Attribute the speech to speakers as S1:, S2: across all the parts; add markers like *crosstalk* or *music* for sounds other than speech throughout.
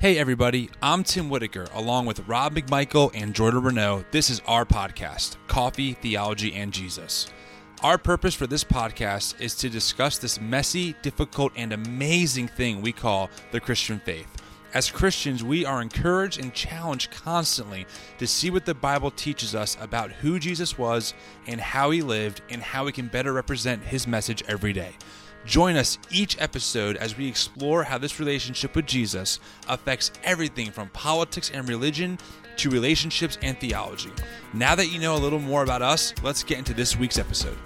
S1: Hey, everybody, I'm Tim Whitaker, along with Rob McMichael and Jordan Renault. This is our podcast, Coffee, Theology, and Jesus. Our purpose for this podcast is to discuss this messy, difficult, and amazing thing we call the Christian faith. As Christians, we are encouraged and challenged constantly to see what the Bible teaches us about who Jesus was and how he lived and how we can better represent his message every day. Join us each episode as we explore how this relationship with Jesus affects everything from politics and religion to relationships and theology. Now that you know a little more about us, let's get into this week's episode.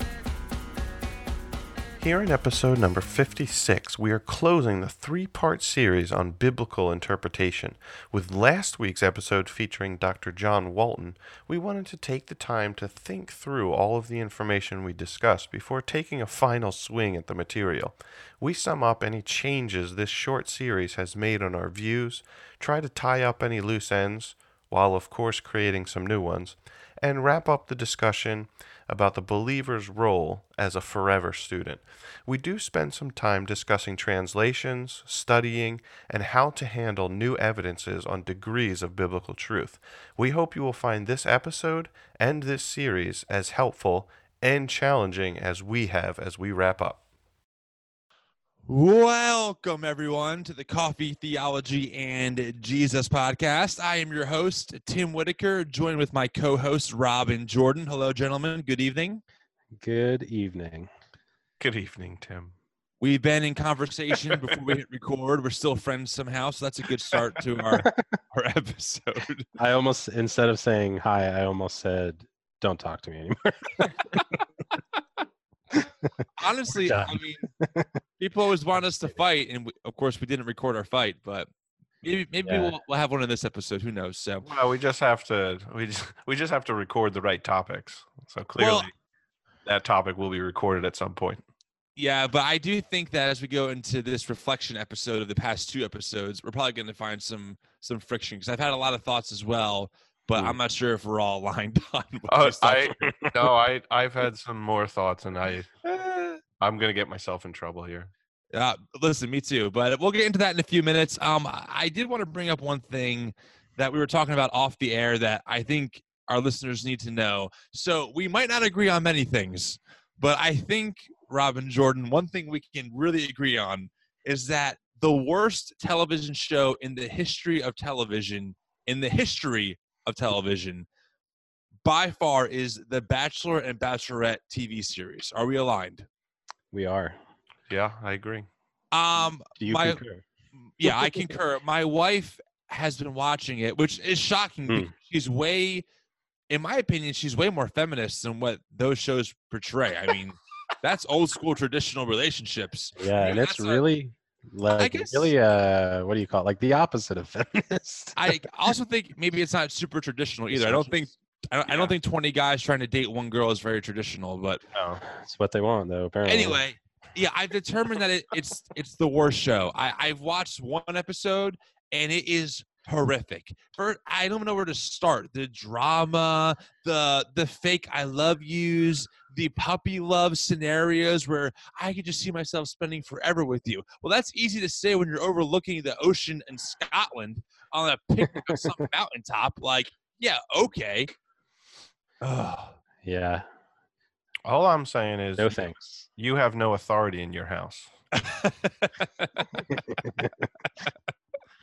S2: Here in episode number 56, we are closing the three part series on biblical interpretation. With last week's episode featuring Dr. John Walton, we wanted to take the time to think through all of the information we discussed before taking a final swing at the material. We sum up any changes this short series has made on our views, try to tie up any loose ends, while of course creating some new ones, and wrap up the discussion about the believer's role as a forever student. We do spend some time discussing translations, studying, and how to handle new evidences on degrees of biblical truth. We hope you will find this episode and this series as helpful and challenging as we have as we wrap up.
S1: Welcome, everyone, to the Coffee, Theology, and Jesus podcast. I am your host, Tim Whitaker, joined with my co host, Rob and Jordan. Hello, gentlemen. Good evening.
S3: Good evening.
S2: Good evening, Tim.
S1: We've been in conversation before we hit record. We're still friends somehow, so that's a good start to our, *laughs* our episode.
S3: I almost, instead of saying hi, I almost said, don't talk to me anymore. *laughs*
S1: Honestly, I mean, people always want us to fight, and we, of course, we didn't record our fight, but maybe maybe
S3: Yeah.
S1: we'll, we'll have one in this episode. Who knows? So,
S2: Well, we just have to we just *laughs* we just have to record the right topics. So clearly
S1: Well-
S2: that topic will be recorded at some point.
S1: yeah, but I do think that as we go into this reflection episode of the past two episodes, we're probably going to find some some friction because I've had a lot of thoughts as well, but. I'm not sure if we're all aligned *laughs* on.
S2: Oh, I no, I I've had some more thoughts and I. *laughs* I'm gonna get myself in trouble here.
S1: Uh, listen, me too. But we'll get into that in a few minutes. Um, I I did want to bring up one thing that we were talking about off the air that I think our listeners need to know. So we might not agree on many things, but I think Rob and Jordan, one thing we can really agree on is that the worst television show in the history of television, in the history of television, by far is the Bachelor and Bachelorette TV series. Are we aligned?
S3: we are.
S2: Yeah, I agree.
S1: Um,
S3: Do you
S1: My-
S3: concur?
S1: yeah, I concur. My wife has been watching it, which is shocking. Because She's way, in my opinion, she's way more feminist than what those shows portray. I mean, that's old school traditional relationships.
S3: Yeah, and it's
S1: that's a-
S3: really like
S1: guess-
S3: really uh what do you call it? Like the opposite of *laughs* feminist.
S1: I *laughs* also think maybe it's not super traditional either. I don't think I don't, I don't think twenty guys trying to date one girl is very traditional. But
S2: No.
S3: It's what they want though, apparently.
S1: anyway, yeah, I've determined that it, it's it's the worst show. I, I've watched one episode and it is horrific. For I don't know where to start. The drama, the the fake I love yous, the puppy love scenarios where I could just see myself spending forever with you. Well, that's easy to say when you're overlooking the ocean in Scotland on a picnic on some mountaintop. Like, yeah, okay. Ugh.
S3: Yeah.
S2: All I'm saying is
S3: No thanks.
S2: you have no authority in your house. *laughs*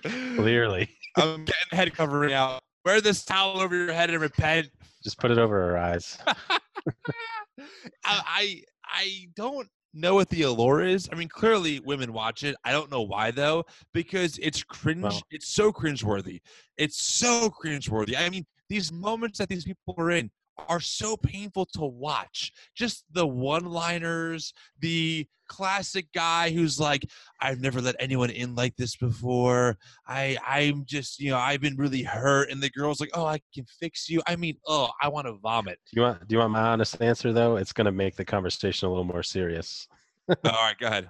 S3: Clearly.
S1: I'm getting head covering out. Wear this towel over your head and repent.
S3: Just put it over our eyes. *laughs*
S1: I, I I don't know what the allure is. I mean, clearly women watch it. I don't know why though, because it's cringe.
S3: Well-
S1: it's so cringeworthy. It's so cringeworthy. I mean, these moments that these people are in are so painful to watch. Just the one-liners, the classic guy who's like, "I've never let anyone in like this before. I I'm just, you know, I've been really hurt." And the girl's like, "Oh, I can fix you." I mean, oh, I want to vomit.
S3: Do you want do you want my honest answer though? It's gonna make the conversation a little more serious. *laughs*
S1: All right, go ahead.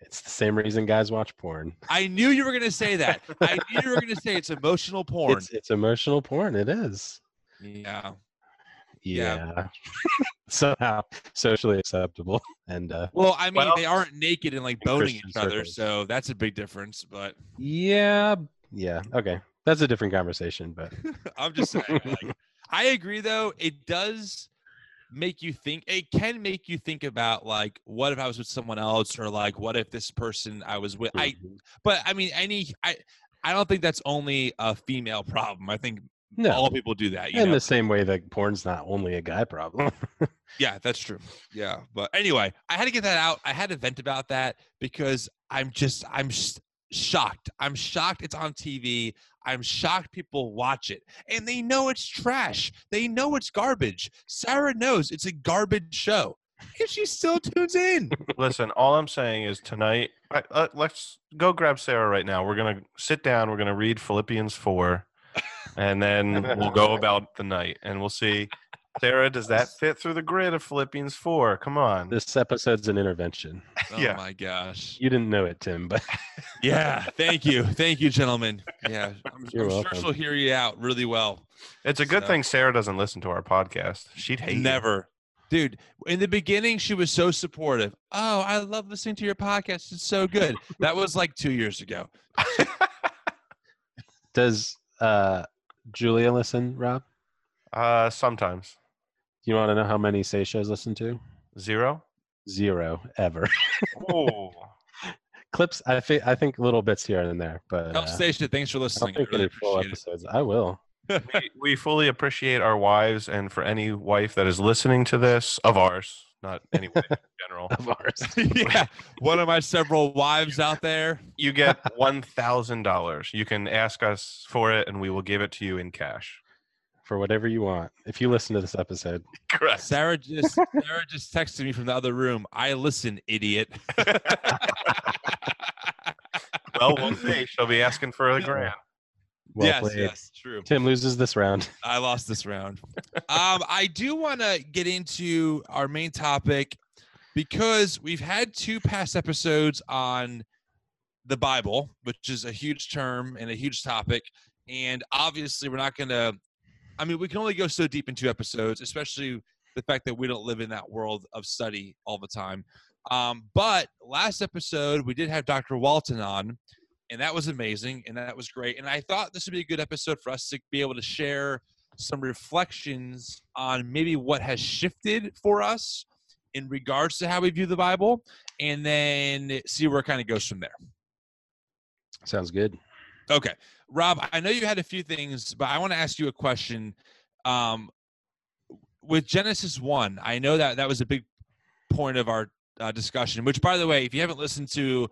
S3: It's the same reason guys watch porn.
S1: I knew you were going to say that. I knew you were going to say it's emotional *laughs* porn.
S3: It's it's emotional porn. It is.
S1: yeah.
S3: Yeah.
S1: Yeah. *laughs*
S3: Somehow socially acceptable. And uh
S1: Well, I mean,
S2: Well-
S1: they aren't naked and like boning
S3: Christian
S1: each other,
S3: circles.
S1: so that's a big difference. But
S3: yeah, Yeah. Okay. That's a different conversation, but *laughs*
S1: I'm just saying. like, I agree, though. It does make you think. It can make you think about like, what if I was with someone else, or like, what if this person I was with? I.
S3: Mhm.
S1: But I mean, any. I. I don't think that's only a female problem. I think
S3: no.
S1: all people do that. You
S3: in
S1: know?
S3: the same way that porn's not only a guy problem. *laughs*
S1: Yeah, that's true. Yeah, but anyway, I had to get that out. I had to vent about that because I'm just I'm sh- shocked. I'm shocked it's on TV. I'm shocked people watch it and they know it's trash. They know it's garbage. Sarah knows it's a garbage show. And she still tunes in. *laughs*
S2: Listen, all I'm saying is tonight. I, uh, let's go grab Sarah right now. We're gonna sit down. We're gonna read Philippians four, and then *laughs* we'll go about the night, and we'll see. Sarah, does that fit through the grid of Philippians four? Come on.
S3: this episode's an intervention.
S1: Oh
S2: Yeah.
S1: my gosh.
S3: You didn't know it, Tim, but *laughs*
S1: Yeah, thank you. Thank you, gentlemen. Yeah, I'm, I'm sure she'll hear you out really well.
S2: It's a good
S1: So-
S2: thing Sarah doesn't listen to our podcast. She'd hate you.
S1: Never. Dude, in the beginning, she was so supportive. Oh, I love listening to your podcast. It's so good. That was like two years ago. *laughs*
S3: does uh, Julia listen, Rob?
S2: Uh, sometimes
S3: You want to know how many Seisha's listened to?
S2: zero.
S3: Zero ever.
S2: Oh, *laughs*
S3: Clips, I think, I think little bits here and there, but
S1: Tell
S3: uh,
S1: Stacia, thanks for listening. I
S3: think
S1: really
S3: full
S1: appreciate it.
S3: episodes. I will.
S2: we, we fully appreciate our wives, and for any wife that is listening to this of ours, not any wife in *laughs* general,
S3: Of ours. *laughs*
S1: yeah, one of my several wives out there.
S2: you get one thousand dollars. You can ask us for it, and we will give it to you in cash.
S3: for whatever you want. If you listen to this episode,
S2: Correct.
S1: Sarah just *laughs* Sarah just texted me from the other room. I listen, idiot.
S2: Well, one day she'll be asking for a grand.
S3: Well
S1: yes,
S3: played.
S1: yes, true.
S3: Tim loses this round. *laughs*
S1: I lost this round. um, I do want to get into our main topic because we've had two past episodes on the Bible, which is a huge term and a huge topic. And obviously, we're not going to, I mean, we can only go so deep in two episodes, especially the fact that we don't live in that world of study all the time. Um, but last episode, we did have Dr. Walton on, and that was amazing and that was great. And I thought this would be a good episode for us to be able to share some reflections on maybe what has shifted for us in regards to how we view the Bible, and then see where it kind of goes from there.
S3: Sounds good.
S1: Okay, Rob, I know you had a few things, but I want to ask you a question. Um, with Genesis one, I know that that was a big point of our uh, discussion. Which, by the way, if you haven't listened to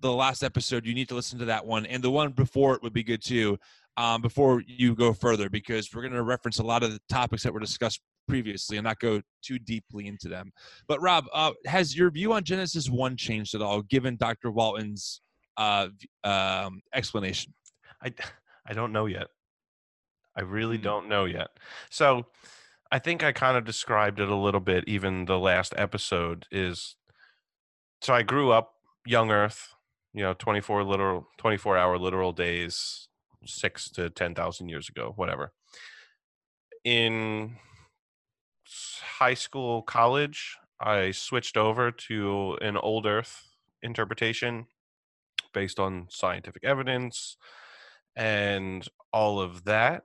S1: the last episode, you need to listen to that one, and the one before it would be good too. Um, before you go further, because we're going to reference a lot of the topics that were discussed previously and not go too deeply into them. But Rob, uh, has your view on Genesis one changed at all, given Dr. Walton's uh, um, explanation?
S2: I, I don't know yet. I really
S1: Hmm.
S2: don't know yet. So I think I kind of described it a little bit, even the last episode is so I grew up young earth, you know, 24 literal 24 hour literal days, six to 10,000 years ago, whatever. In high school, college, I switched over to an old earth interpretation based on scientific evidence and all of that.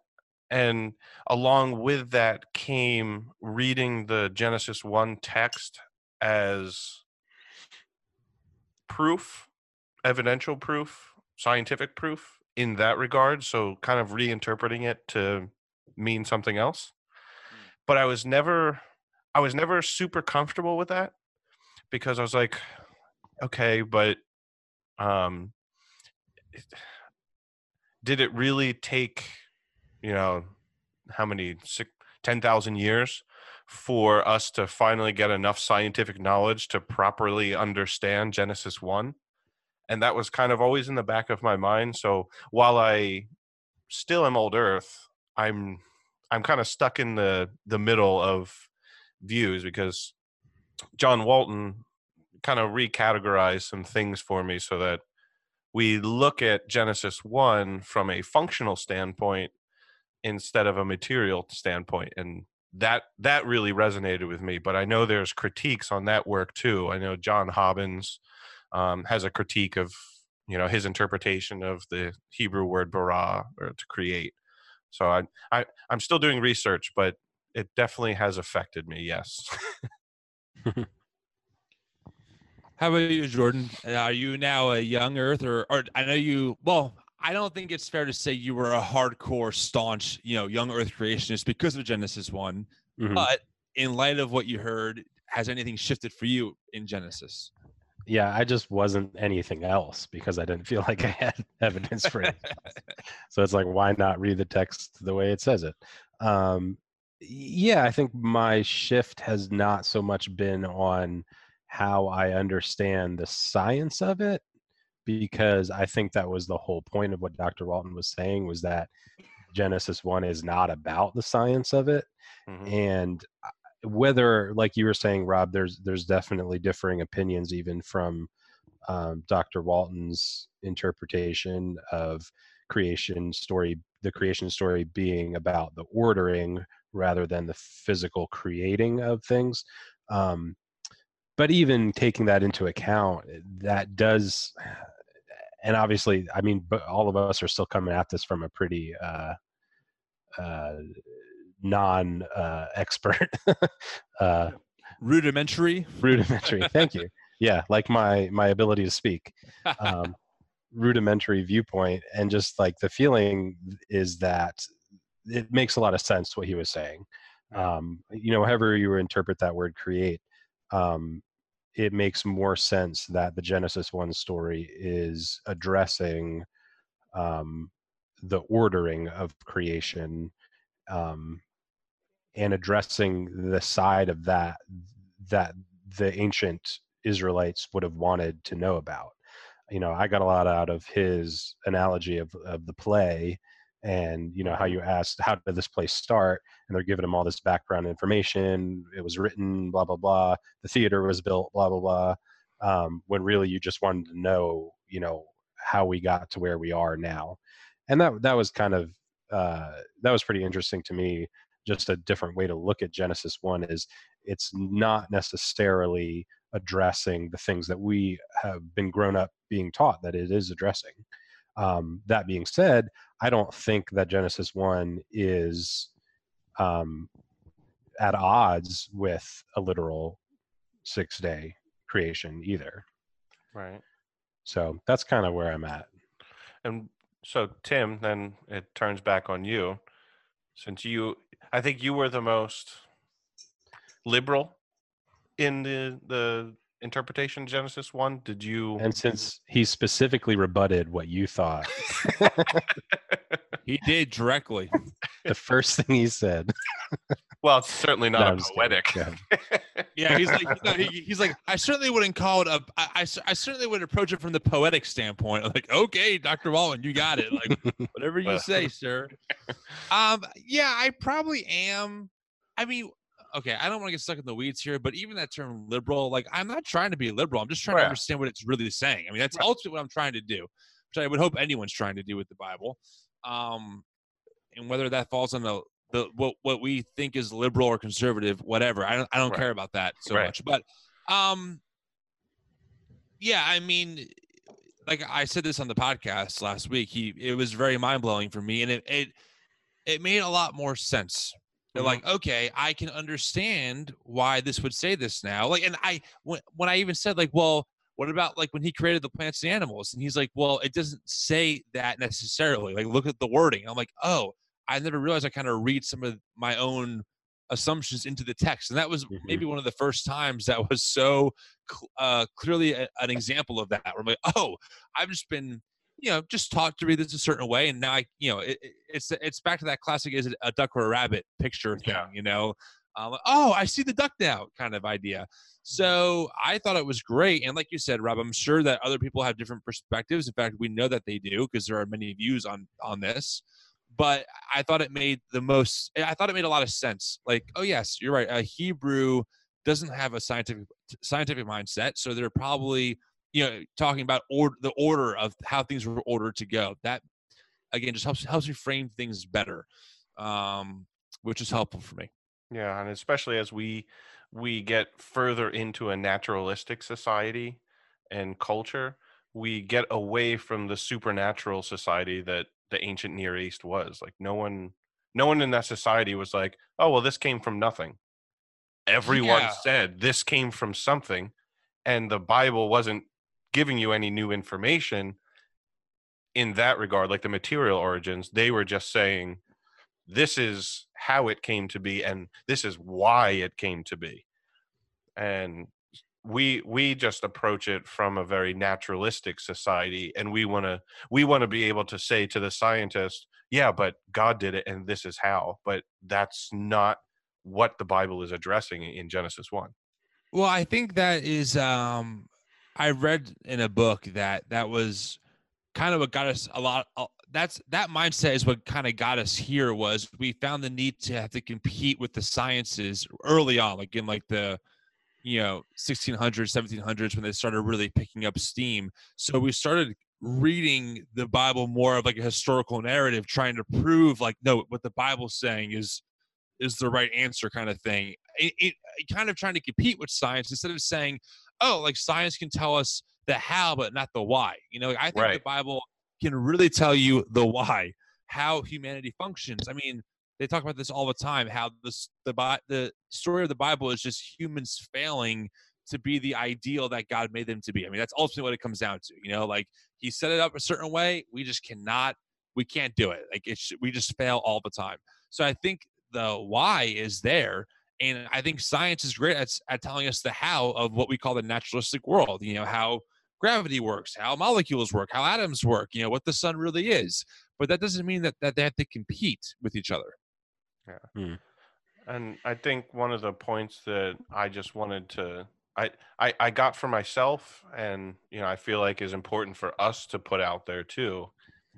S2: And along with that came reading the Genesis 1 text as proof, evidential proof, scientific proof in that regard. So kind of reinterpreting it to mean something else. But I was never I was never super comfortable with that because I was like, okay, but um *sighs* did it really take you know how many six, 10,000 years for us to finally get enough scientific knowledge to properly understand Genesis 1 and that was kind of always in the back of my mind so while I still am old earth I'm I'm kind of stuck in the the middle of views because John Walton kind of recategorized some things for me so that we look at Genesis 1 from a functional standpoint instead of a material standpoint and that that really resonated with me but I know there's critiques on that work too. I know John Hobbins um, has a critique of you know his interpretation of the Hebrew word bara or to create. So I I I'm still doing research, but it definitely has affected me. Yes. *laughs*
S1: How about you, Jordan? Are you now a young Earth, or, or I know you? Well, I don't think it's fair to say you were a hardcore, staunch, you know, young Earth creationist because of Genesis one.
S3: Mhm.
S1: But in light of what you heard, has anything shifted for you in Genesis?
S3: Yeah, I just wasn't anything else because I didn't feel like I had *laughs* evidence for it. *laughs* so it's like, why not read the text the way it says it? Um, yeah, I think my shift has not so much been on how I understand the science of it, because I think that was the whole point of what Dr. Walton was saying was that Genesis 1 is not about the science of it
S2: Mhm.
S3: and I- whether like you were saying rob there's there's definitely differing opinions even from um, dr walton's interpretation of creation story the creation story being about the ordering rather than the physical creating of things. Um, but even taking that into account that does and obviously i mean but all of us are still coming at this from a pretty uh, uh, non uh, expert *laughs* uh,
S1: Rudimentary.
S3: rudimentary. Thank you. *laughs* Yeah like my my ability to speak um, rudimentary viewpoint and just like the feeling is that it makes a lot of sense what he was saying. Um, you know however you interpret that word create um, it makes more sense that the genesis one story is addressing um, the ordering of creation um, and addressing the side of that that the ancient Israelites would have wanted to know about. You know, I got a lot out of his analogy of, of the play and you know how you asked how did this play start? And they're giving him all this background information. It was written blah blah blah. The theater was built blah blah blah. Um, when really you just wanted to know you know how we got to where we are now. And that that was kind of uh, that was pretty interesting to me just a different way to look at genesis 1 is it's not necessarily addressing the things that we have been grown up being taught that it is addressing. Um, that being said i don't think that genesis 1 is um, at odds with a literal six day creation either.
S2: Right.
S3: so that's kind of where i'm at.
S2: And so, Tim, then it turns back on you, since you, I think you were the most liberal in the the interpretation of Genesis one. Did you?
S3: and since he specifically rebutted what you thought
S1: He did directly.
S3: the first thing he said
S2: well, it's certainly not
S3: I'm
S2: a poetic.
S3: Go ahead. *laughs*
S1: Yeah, he's like, no, he, he's like, I certainly wouldn't call it a. I, I, certainly would approach it from the poetic standpoint. Like, okay, Doctor Walton, you got it. Like, *laughs* whatever you say, sir. Um, yeah, I probably am. I mean, okay, I don't want to get stuck in the weeds here, but even that term liberal, like, I'm not trying to be liberal. I'm just trying to understand what it's really saying. I mean, that's
S2: Right.
S1: ultimately what I'm trying to do, which I would hope anyone's trying to do with the Bible. Um, and whether that falls on the the what what we think is liberal or conservative, whatever. I don't I don't
S2: Right.
S1: care about that so
S2: Right.
S1: much. But um, yeah, I mean, like I said this on the podcast last week. He it was very mind blowing for me, and it it it made a lot more sense. They're
S2: Mhm.
S1: like, okay, I can understand why this would say this now. Like, and I when when I even said like, well, what about like when he created the plants and animals? And he's like, well, it doesn't say that necessarily. Like, look at the wording. I'm like, oh, I never realized I kind of read some of my own assumptions into the text, and that was
S3: Mhm.
S1: maybe one of the first times that was so cl- uh, clearly a, an example of that. Where I'm like, oh, I've just been, you know, just taught to read this a certain way, and now I, you know, it, it- it's it's back to that classic is it a duck or a rabbit picture thing,
S2: Yeah.
S1: you know. Um, oh, I see the duck now, kind of idea. So I thought it was great, and like you said, Rob, I'm sure that other people have different perspectives. In fact, we know that they do because there are many views on on this. But I thought it made the most. I thought it made a lot of sense. Like, oh yes, you're right. A Hebrew doesn't have a scientific scientific mindset, so they're probably you know talking about or, the order of how things were ordered to go. That again just helps helps me frame things better, um, which is helpful for me.
S2: Yeah, and especially as we we get further into a naturalistic society and culture, we get away from the supernatural society that the ancient Near East was. Like no one no one in that society was like, "Oh, well this came from nothing." Everyone
S1: Yeah.
S2: said this came from something and the Bible wasn't giving you any new information in that regard like the material origins. They were just saying this is how it came to be and this is why it came to be. And we we just approach it from a very naturalistic society and we want to we want to be able to say to the scientist yeah but god did it and this is how but that's not what the bible is addressing in genesis 1
S1: Well, I think that is um I read in a book that that was kind of what got us a lot uh, that's that mindset is what kind of got us here was we found the need to have to compete with the sciences early on like in like the you know 1600s 1700s when they started really picking up steam. So we started reading the bible more of like a historical narrative trying to prove like no what the bible's saying is is the right answer kind of thing. It, it, kind of trying to compete with science instead of saying oh like science can tell us the how but not the why. You know i think the bible can really tell you the why how humanity functions. I mean they talk about this all the time how this the the story of the bible is just humans failing to be the ideal that god made them to be. I mean that's ultimately what it comes down to you know like he set it up a certain way we just cannot we can't do it. Like it's we just fail all the time. So i think the why is there and i think science is great at, at telling us the how of what we call the naturalistic world you know how gravity works how molecules work how atoms work you know what the sun really is. But that doesn't mean that, that they have to compete with each other Hmm.
S2: and i think one of the points that i just wanted to I, I i got for myself and you know i feel like is important for us to put out there too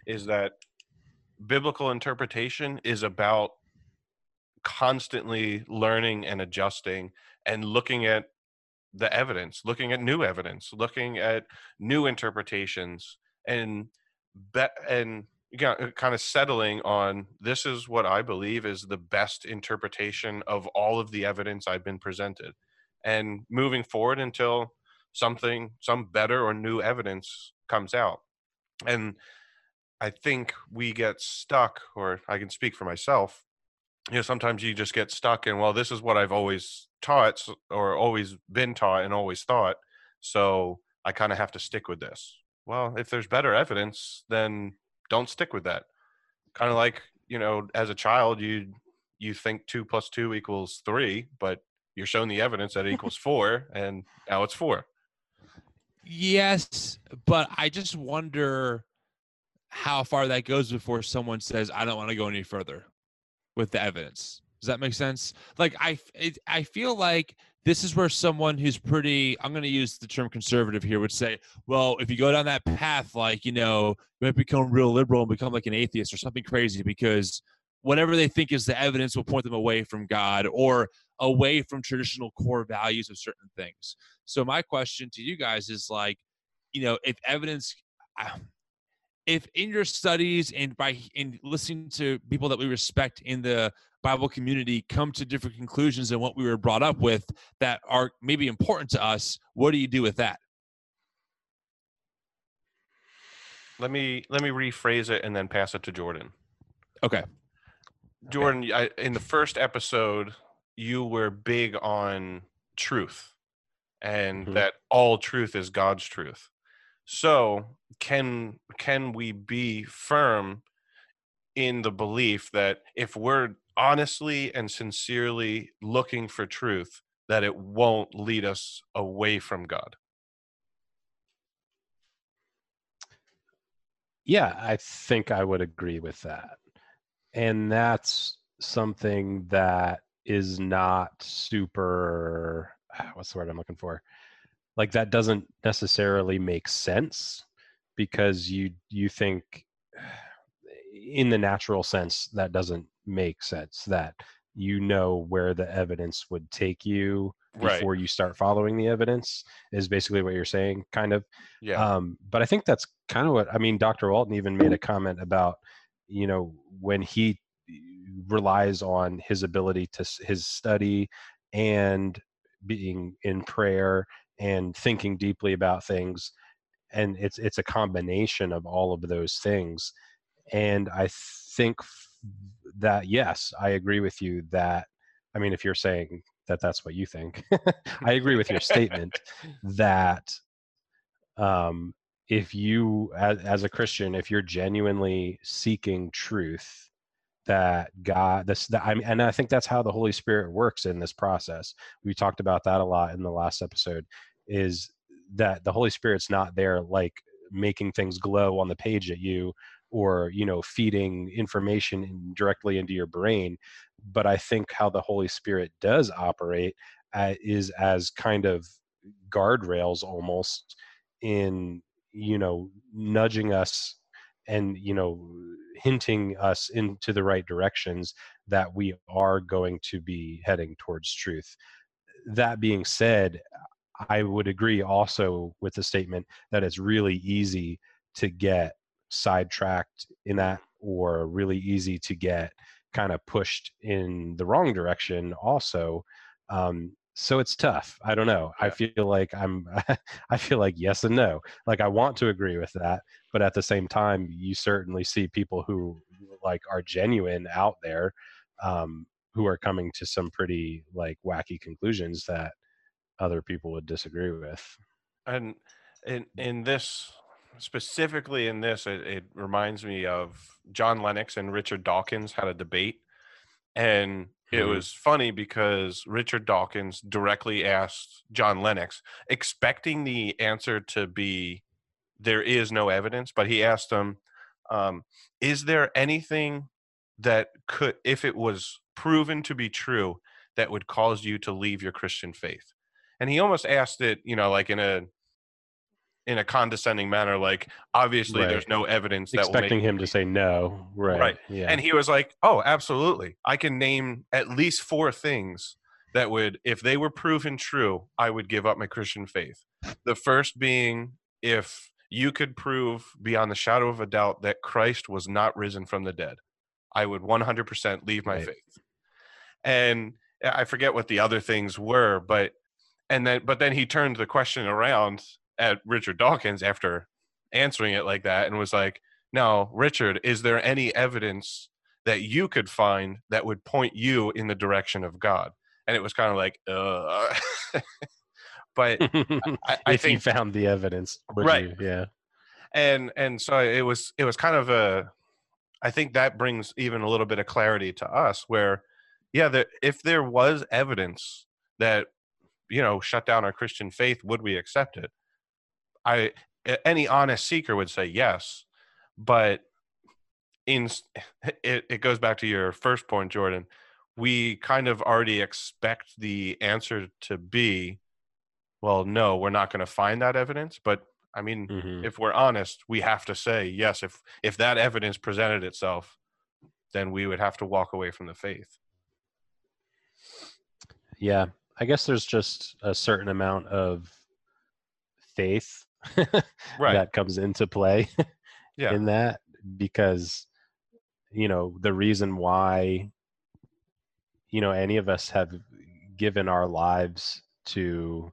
S2: is that biblical interpretation is about constantly learning and adjusting and looking at the evidence looking at new evidence looking at new interpretations and bet and Uh, kind of settling on this is what I believe is the best interpretation of all of the evidence I've been presented, and moving forward until something, some better or new evidence comes out. And I think we get stuck, or I can speak for myself. You know, sometimes you just get stuck in, well, this is what I've always taught or always been taught and always thought. So I kind of have to stick with this. Well, if there's better evidence, then don't stick with that. Kind of like, you know, as a child, you you think two plus two equals three, but you're shown the evidence that it *laughs* equals four, and now it's four.
S1: Yes, but I just wonder how far that goes before someone says, "I don't want to go any further with the evidence." Does that make sense? Like I, it, I feel like this is where someone who's pretty, I'm going to use the term conservative here, would say, "Well, if you go down that path, like you know, you might become real liberal and become like an atheist or something crazy because whatever they think is the evidence will point them away from God or away from traditional core values of certain things." So my question to you guys is like, you know, if evidence, ah, if in your studies and by in listening to people that we respect in the Bible community come to different conclusions than what we were brought up with that are maybe important to us, what do you do with that?
S2: Let me let me rephrase it and then pass it to Jordan.
S1: Okay.
S2: Jordan, I, in the first episode, you were big on truth and
S3: Mhm.
S2: that all truth is God's truth. So, can can we be firm in the belief that if we're honestly and sincerely looking for truth, that it won't lead us away from God?
S3: Yeah, I think I would agree with that. And that's something that is not super ah, what's the word I'm looking for? Like that doesn't necessarily make sense because you you think in the natural sense that doesn't make sense that you know where the evidence would take you
S2: Right.
S3: before you start following the evidence is basically what you're saying kind of
S2: Yeah.
S3: um, but I think that's kind of what I mean. Dr. Walton even made a comment about, you know, when he relies on his ability to his study and being in prayer and thinking deeply about things and it's it's a combination of all of those things and i think that yes i agree with you that i mean if you're saying that that's what you think *laughs* i agree with your statement *laughs* that um if you as, as a christian if you're genuinely seeking truth that god this that, I mean, and i think that's how the holy spirit works in this process. We talked about that a lot in the last episode is that the holy spirit's not there like making things glow on the page at you or you know feeding information in, directly into your brain but i think how the holy spirit does operate uh, is as kind of guardrails almost in you know nudging us and you know hinting us into the right directions that we are going to be heading towards truth. That being said i would agree also with the statement that it's really easy to get sidetracked in that or really easy to get kind of pushed in the wrong direction also um, so it's tough i don't know yeah. i feel like i'm *laughs* i feel like yes and no like i want to agree with that but at the same time you certainly see people who like are genuine out there um, who are coming to some pretty like wacky conclusions that other people would disagree with
S2: and in in this specifically in this it, it reminds me of john lennox and richard dawkins had a debate and it mm-hmm. was funny because Richard Dawkins directly asked John Lennox, expecting the answer to be there is no evidence, but he asked him, um, Is there anything that could, if it was proven to be true, that would cause you to leave your Christian faith? And he almost asked it, you know, like in a in a condescending manner, like obviously right. there's no evidence
S3: that expecting him to say no, right?
S2: Right. Yeah. And he was like, "Oh, absolutely. I can name at least four things that would, if they were proven true, I would give up my Christian faith. The first being if you could prove beyond the shadow of a doubt that Christ was not risen from the dead, I would 100% leave my right. faith. And I forget what the other things were, but and then but then he turned the question around at Richard Dawkins after answering it like that and was like, "Now, Richard, is there any evidence that you could find that would point you in the direction of God?" And it was kind of like, uh. *laughs* but
S3: I, I *laughs* think, you found the evidence,
S2: right?
S3: You? Yeah.
S2: And and so it was it was kind of a, I think that brings even a little bit of clarity to us where, yeah, that if there was evidence that you know shut down our Christian faith, would we accept it? I any honest seeker would say yes, but in *laughs* it, it goes back to your first point, Jordan. We kind of already expect the answer to be, well, no, we're not going to find that evidence. But I mean, mm-hmm. if we're honest, we have to say yes. If if that evidence presented itself, then we would have to walk away from the faith.
S3: Yeah, I guess there's just a certain amount of faith *laughs* right. that comes into play *laughs* yeah. in that because you know the reason why you know any of us have given our lives to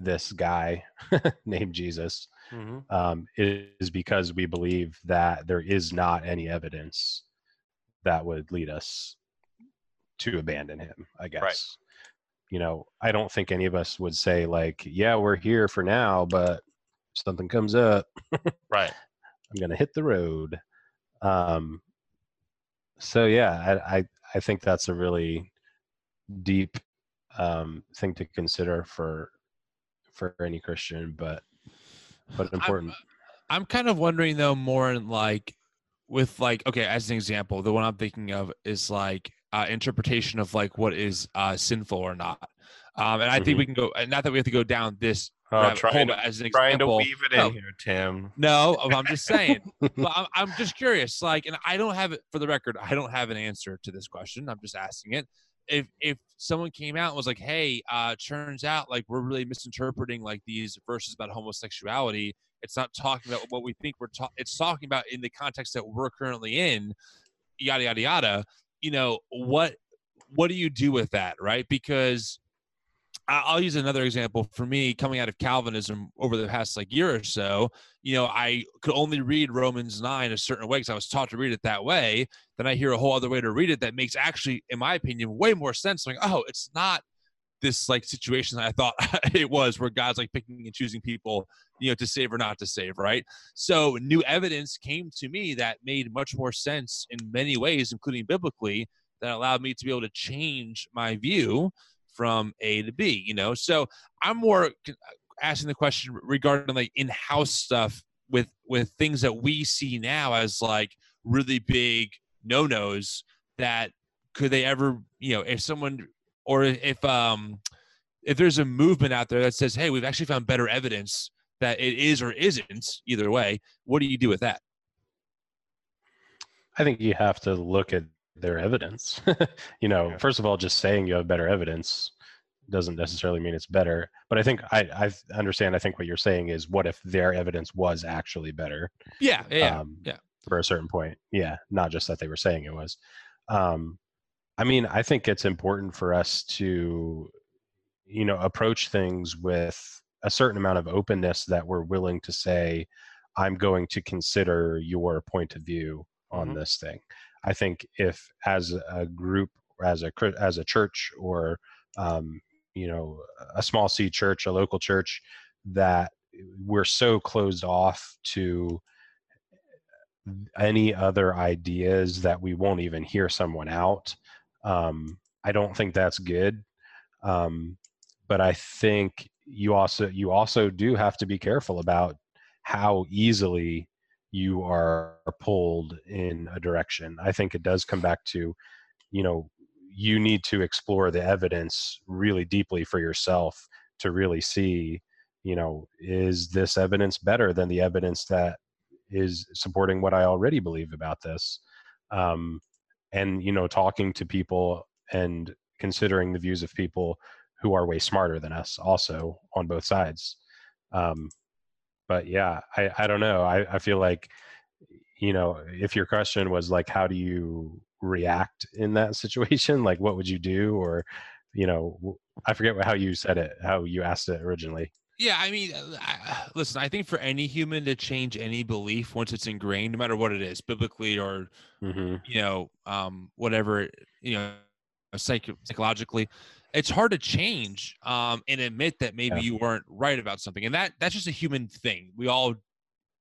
S3: this guy *laughs* named Jesus mm-hmm. um, is because we believe that there is not any evidence that would lead us to abandon him. I guess. You know, I don't think any of us would say like, yeah, we're here for now, but something comes up,
S2: right? *laughs*
S3: I'm gonna hit the road. Um, so yeah, I, I I think that's a really deep um, thing to consider for for any Christian, but but important.
S1: I'm, I'm kind of wondering though more in like with like okay as an example the one i'm thinking of is like uh, interpretation of like what is uh, sinful or not. Um, and I mm-hmm. think we can go. Not that we have to go down this
S2: oh, trying to, as an trying example. to weave it no. in here, Tim.
S1: No, I'm just saying. *laughs* but I'm, I'm just curious. Like, and I don't have it for the record. I don't have an answer to this question. I'm just asking it. If if someone came out and was like, "Hey, uh, turns out like we're really misinterpreting like these verses about homosexuality. It's not talking about what we think we're talking. It's talking about in the context that we're currently in." Yada yada yada you know what what do you do with that right because I'll use another example for me coming out of Calvinism over the past like year or so. You know, I could only read Romans 9 a certain way because I was taught to read it that way. Then I hear a whole other way to read it that makes actually, in my opinion, way more sense. Like, oh, it's not this like situation I thought *laughs* it was where God's like picking and choosing people, you know, to save or not to save, right? So new evidence came to me that made much more sense in many ways, including biblically, that allowed me to be able to change my view from A to B, you know? So I'm more uh, asking the question regarding like in-house stuff with with things that we see now as like really big no-nos that could they ever, you know, if someone or if um if there's a movement out there that says, "Hey, we've actually found better evidence that it is or isn't either way," what do you do with that?
S3: I think you have to look at their evidence. *laughs* you know, yeah. first of all, just saying you have better evidence doesn't necessarily mean it's better. But I think I, I understand. I think what you're saying is, what if their evidence was actually better?
S1: Yeah, yeah, um, yeah.
S3: For a certain point, yeah, not just that they were saying it was. Um, I mean, I think it's important for us to, you know, approach things with a certain amount of openness that we're willing to say, I'm going to consider your point of view on mm-hmm. this thing. I think if as a group, as a as a church, or um, you know, a small C church, a local church, that we're so closed off to any other ideas that we won't even hear someone out. Um, I don't think that's good. Um, but I think you also you also do have to be careful about how easily you are pulled in a direction. I think it does come back to, you know, you need to explore the evidence really deeply for yourself to really see, you know, is this evidence better than the evidence that is supporting what I already believe about this? Um, and, you know, talking to people and considering the views of people who are way smarter than us also on both sides. Um, but yeah, I, I don't know. I, I feel like, you know, if your question was like, how do you react in that *laughs* situation? Like, what would you do? Or, you know, I forget how you said it, how you asked it originally.
S1: Yeah, I mean, uh, I, *sighs* listen, I think for any human to change any belief once it's ingrained, no matter what it is, biblically or, mm-hmm. you know, um, whatever, you know, psych- psychologically, it's hard to change um, and admit that maybe yeah. you weren't right about something and that that's just a human thing we all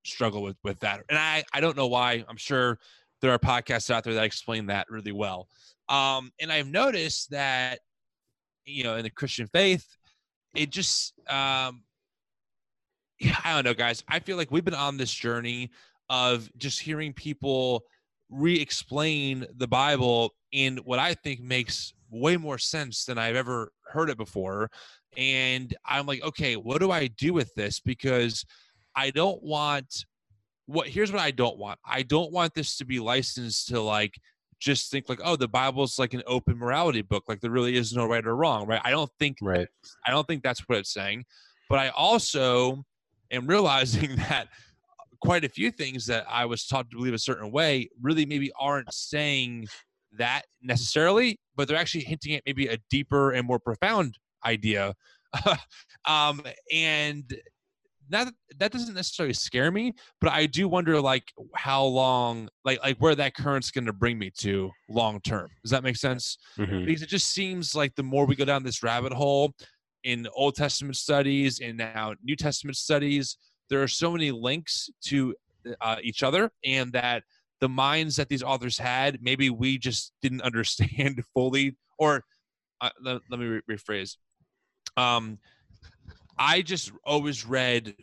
S1: struggle with with that and i i don't know why i'm sure there are podcasts out there that explain that really well um, and i've noticed that you know in the christian faith it just um, i don't know guys i feel like we've been on this journey of just hearing people re-explain the bible in what i think makes way more sense than I've ever heard it before. And I'm like, okay, what do I do with this? Because I don't want what here's what I don't want. I don't want this to be licensed to like just think like, oh, the Bible's like an open morality book, like there really is no right or wrong, right? I don't think
S3: right.
S1: I don't think that's what it's saying. But I also am realizing *laughs* that quite a few things that I was taught to believe a certain way really maybe aren't saying that necessarily, but they're actually hinting at maybe a deeper and more profound idea. *laughs* um, and that that doesn't necessarily scare me, but I do wonder like how long, like like where that current's going to bring me to long term. Does that make sense? Mm-hmm. Because it just seems like the more we go down this rabbit hole in Old Testament studies and now New Testament studies, there are so many links to uh, each other, and that the minds that these authors had, maybe we just didn't *laughs* understand fully. Or uh, let, let, me re- rephrase. Um, I just always read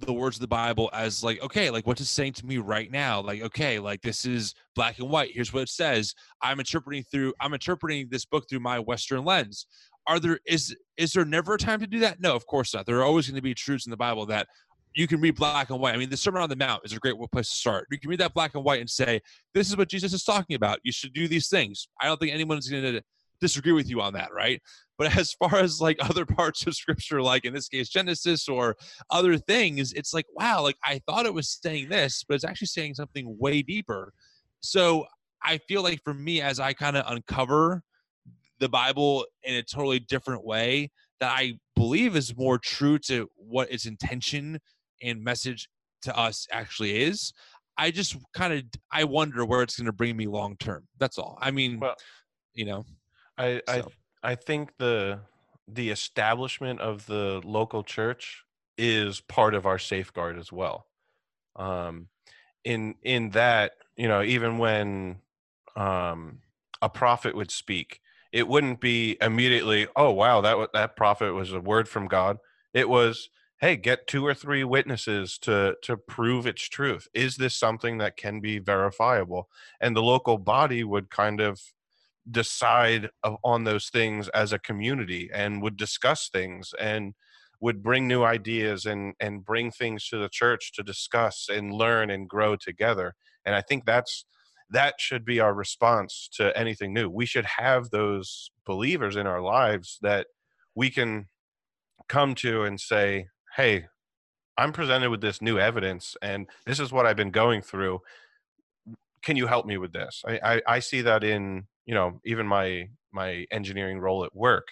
S1: the words of the Bible as like, okay, like what's it saying to me right now? Like, okay, like this is black and white. Here's what it says. I'm interpreting through. I'm interpreting this book through my Western lens. Are there is is there never a time to do that? No, of course not. There are always going to be truths in the Bible that you can read black and white. I mean, the Sermon on the Mount is a great place to start. You can read that black and white and say, this is what Jesus is talking about. You should do these things. I don't think anyone's going to disagree with you on that, right? But as far *laughs* as like other parts of scripture, like in this case, Genesis or other things, it's like, wow, like I thought it was saying this, but it's actually saying something way deeper. So I feel like for me, as I kind of uncover the Bible in a totally different way, that I believe is more true to what its intention and message to us actually is. I just kind of I wonder where it's going to bring me long term. That's all. I mean, well, you know,
S2: I so. I I think the the establishment of the local church is part of our safeguard as well. Um, in in that you know even when um, a prophet would speak, it wouldn't be immediately, oh wow, that that prophet was a word from God. It was, hey, get two or three witnesses to to prove its truth. Is this something that can be verifiable? And the local body would kind of decide on those things as a community and would discuss things and would bring new ideas and and bring things to the church to discuss and learn and grow together. And i think that's that should be our response to anything new. We should have those believers in our lives that we can come to and say hey i'm presented with this new evidence and this is what i've been going through. Can you help me with this? I i, I see that in you know even my my engineering role at work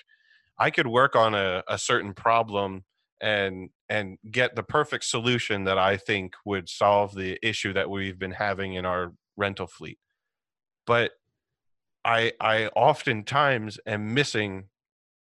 S2: i could work on a, a certain problem and and get the perfect solution that i think would solve the issue that we've been having in our rental fleet. But i i oftentimes am missing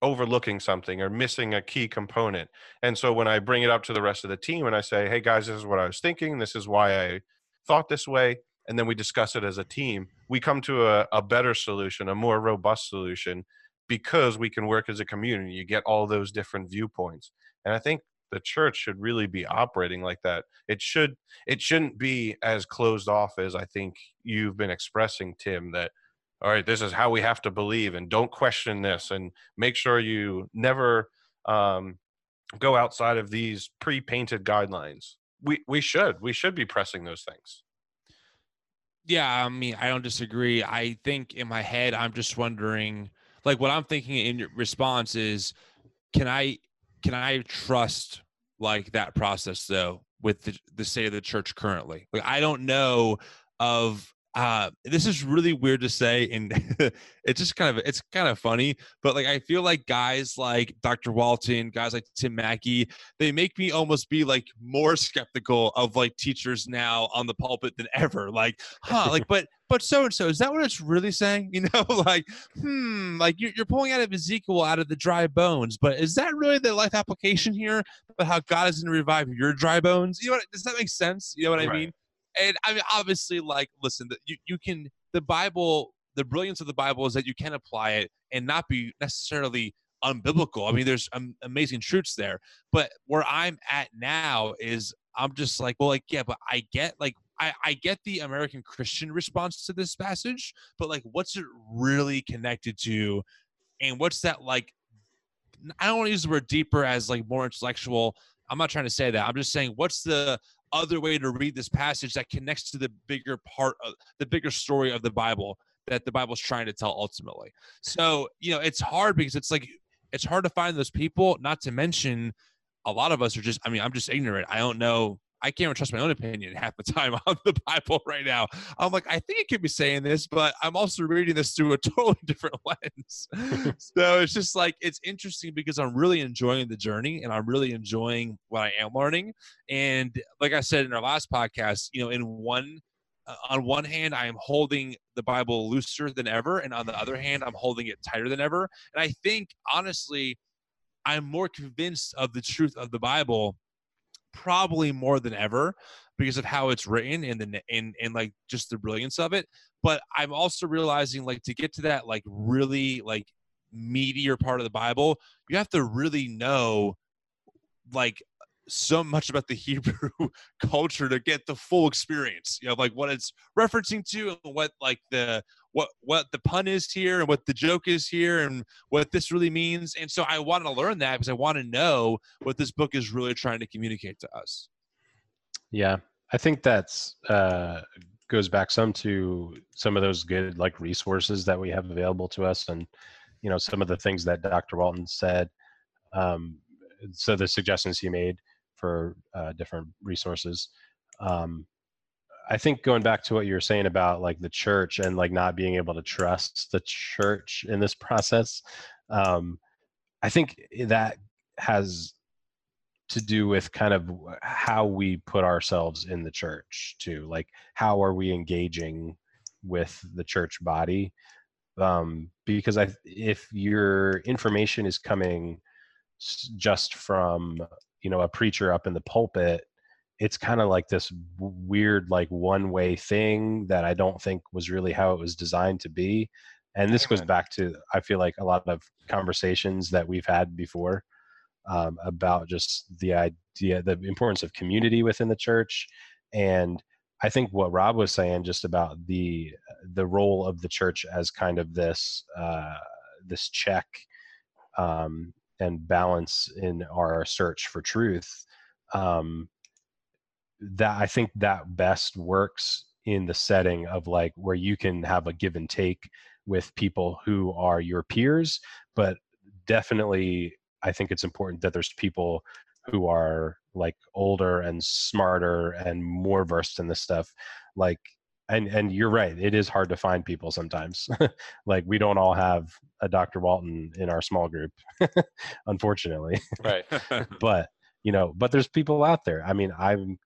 S2: overlooking something or missing a key component. And so when i bring it up to the rest of the team and i say hey guys this is what i was thinking. This is why i thought this way. And then we discuss it as a team, we come to a, a better solution, a more robust solution, because we can work as a community. You get all those different viewpoints. And I think the church should really be operating like that. It should it shouldn't be as closed off as I think you've been expressing, Tim, that all right, this is how we have to believe and don't question this and make sure you never um, go outside of these pre-painted guidelines. We we should. We should be pressing those things
S1: yeah, I mean, I don't disagree. I think in my head, I'm just wondering, like, what I'm thinking in your response is, can I, can I trust like that process though with the, the state of the church currently? Like, I don't know of uh, this is really weird to say, and *laughs* it's just kind of it's kind of funny. But like, I feel like guys like Dr. Walton, guys like Tim Mackie, they make me almost be like more *laughs* skeptical of like teachers now on the pulpit than ever. Like, huh? Like, but but so and so is that what it's really saying? *laughs* You know, like, hmm, like you're, you're pulling out of Ezekiel out of the dry bones, but is that really the life application here? But how God is going to revive your dry bones? You know, what, does that make sense? You know what I right. mean? And I mean, obviously, like, listen, you you can the Bible. The brilliance of the Bible is that you can apply it and not be necessarily unbiblical. I mean, there's um, amazing truths there, but where I'm at now is I'm just like, well, like, yeah, but I get like I, I get the American Christian response to this passage, but like, what's it really connected to? And what's that like? I don't want to use the word deeper as like more intellectual. I'm not trying to say that. I'm just saying, what's the other way to read this passage that connects to the bigger part of the bigger story of the Bible that the Bible's trying to tell ultimately. So, you know, it's hard because it's like it's hard to find those people, not to mention a lot of us are just I mean, I'm just ignorant. I don't know I can't even trust my own opinion half the time *laughs* on the Bible right now. I'm like, I think it could be saying this, but I'm also reading this through a *laughs* totally different *laughs* lens. so it's just like it's interesting because I'm really enjoying the journey and I'm really enjoying what I am learning. And like I said in our last podcast, you know, in one uh, on one hand, I am holding the Bible looser than ever, and on the other hand, I'm holding it tighter than ever. And I think honestly, I'm more convinced of the truth of the Bible probably more than ever because of how it's written and the and, and like just the brilliance of it. But i'm also realizing like to get to that like really like meatier part of the bible you have to really know like so much about the *laughs* Hebrew culture to get the full experience. You know, like what it's referencing to and what like the what what the pun is here and what the joke is here and what this really means. And so I want to learn that because I want to know what this book is really trying to communicate to us.
S3: Yeah. I think that's uh goes back some to some of those good like resources that we have available to us and you know some of the things that Dr. Walton said um so the suggestions he made for uh, different resources. Um, I think going back to what you were saying about like the church and like not being able to trust the church in this *laughs* process, um, I think that has to do with kind of how we put ourselves in the church too. Like, how are we engaging with the church body? Um, because I, if your information is coming just from you know a preacher up in the pulpit it's kind of like this weird like one way thing that i don't think was really how it was designed to be and this goes back to i feel like a lot of conversations that we've had before um, about just the idea the importance of community within the church and i think what rob was saying just about the the role of the church as kind of this uh, this check um, and balance in our search for truth um, that i think that best works in the setting of like where you can have a give and take with people who are your peers but definitely i think it's important that there's people who are like older and smarter and more versed in this stuff like and and you're right it is hard to find people sometimes. *laughs* Like we don't all have a dr walton in our small group *laughs* unfortunately.
S2: Right. *laughs*
S3: But you know but there's people out there. I mean i'm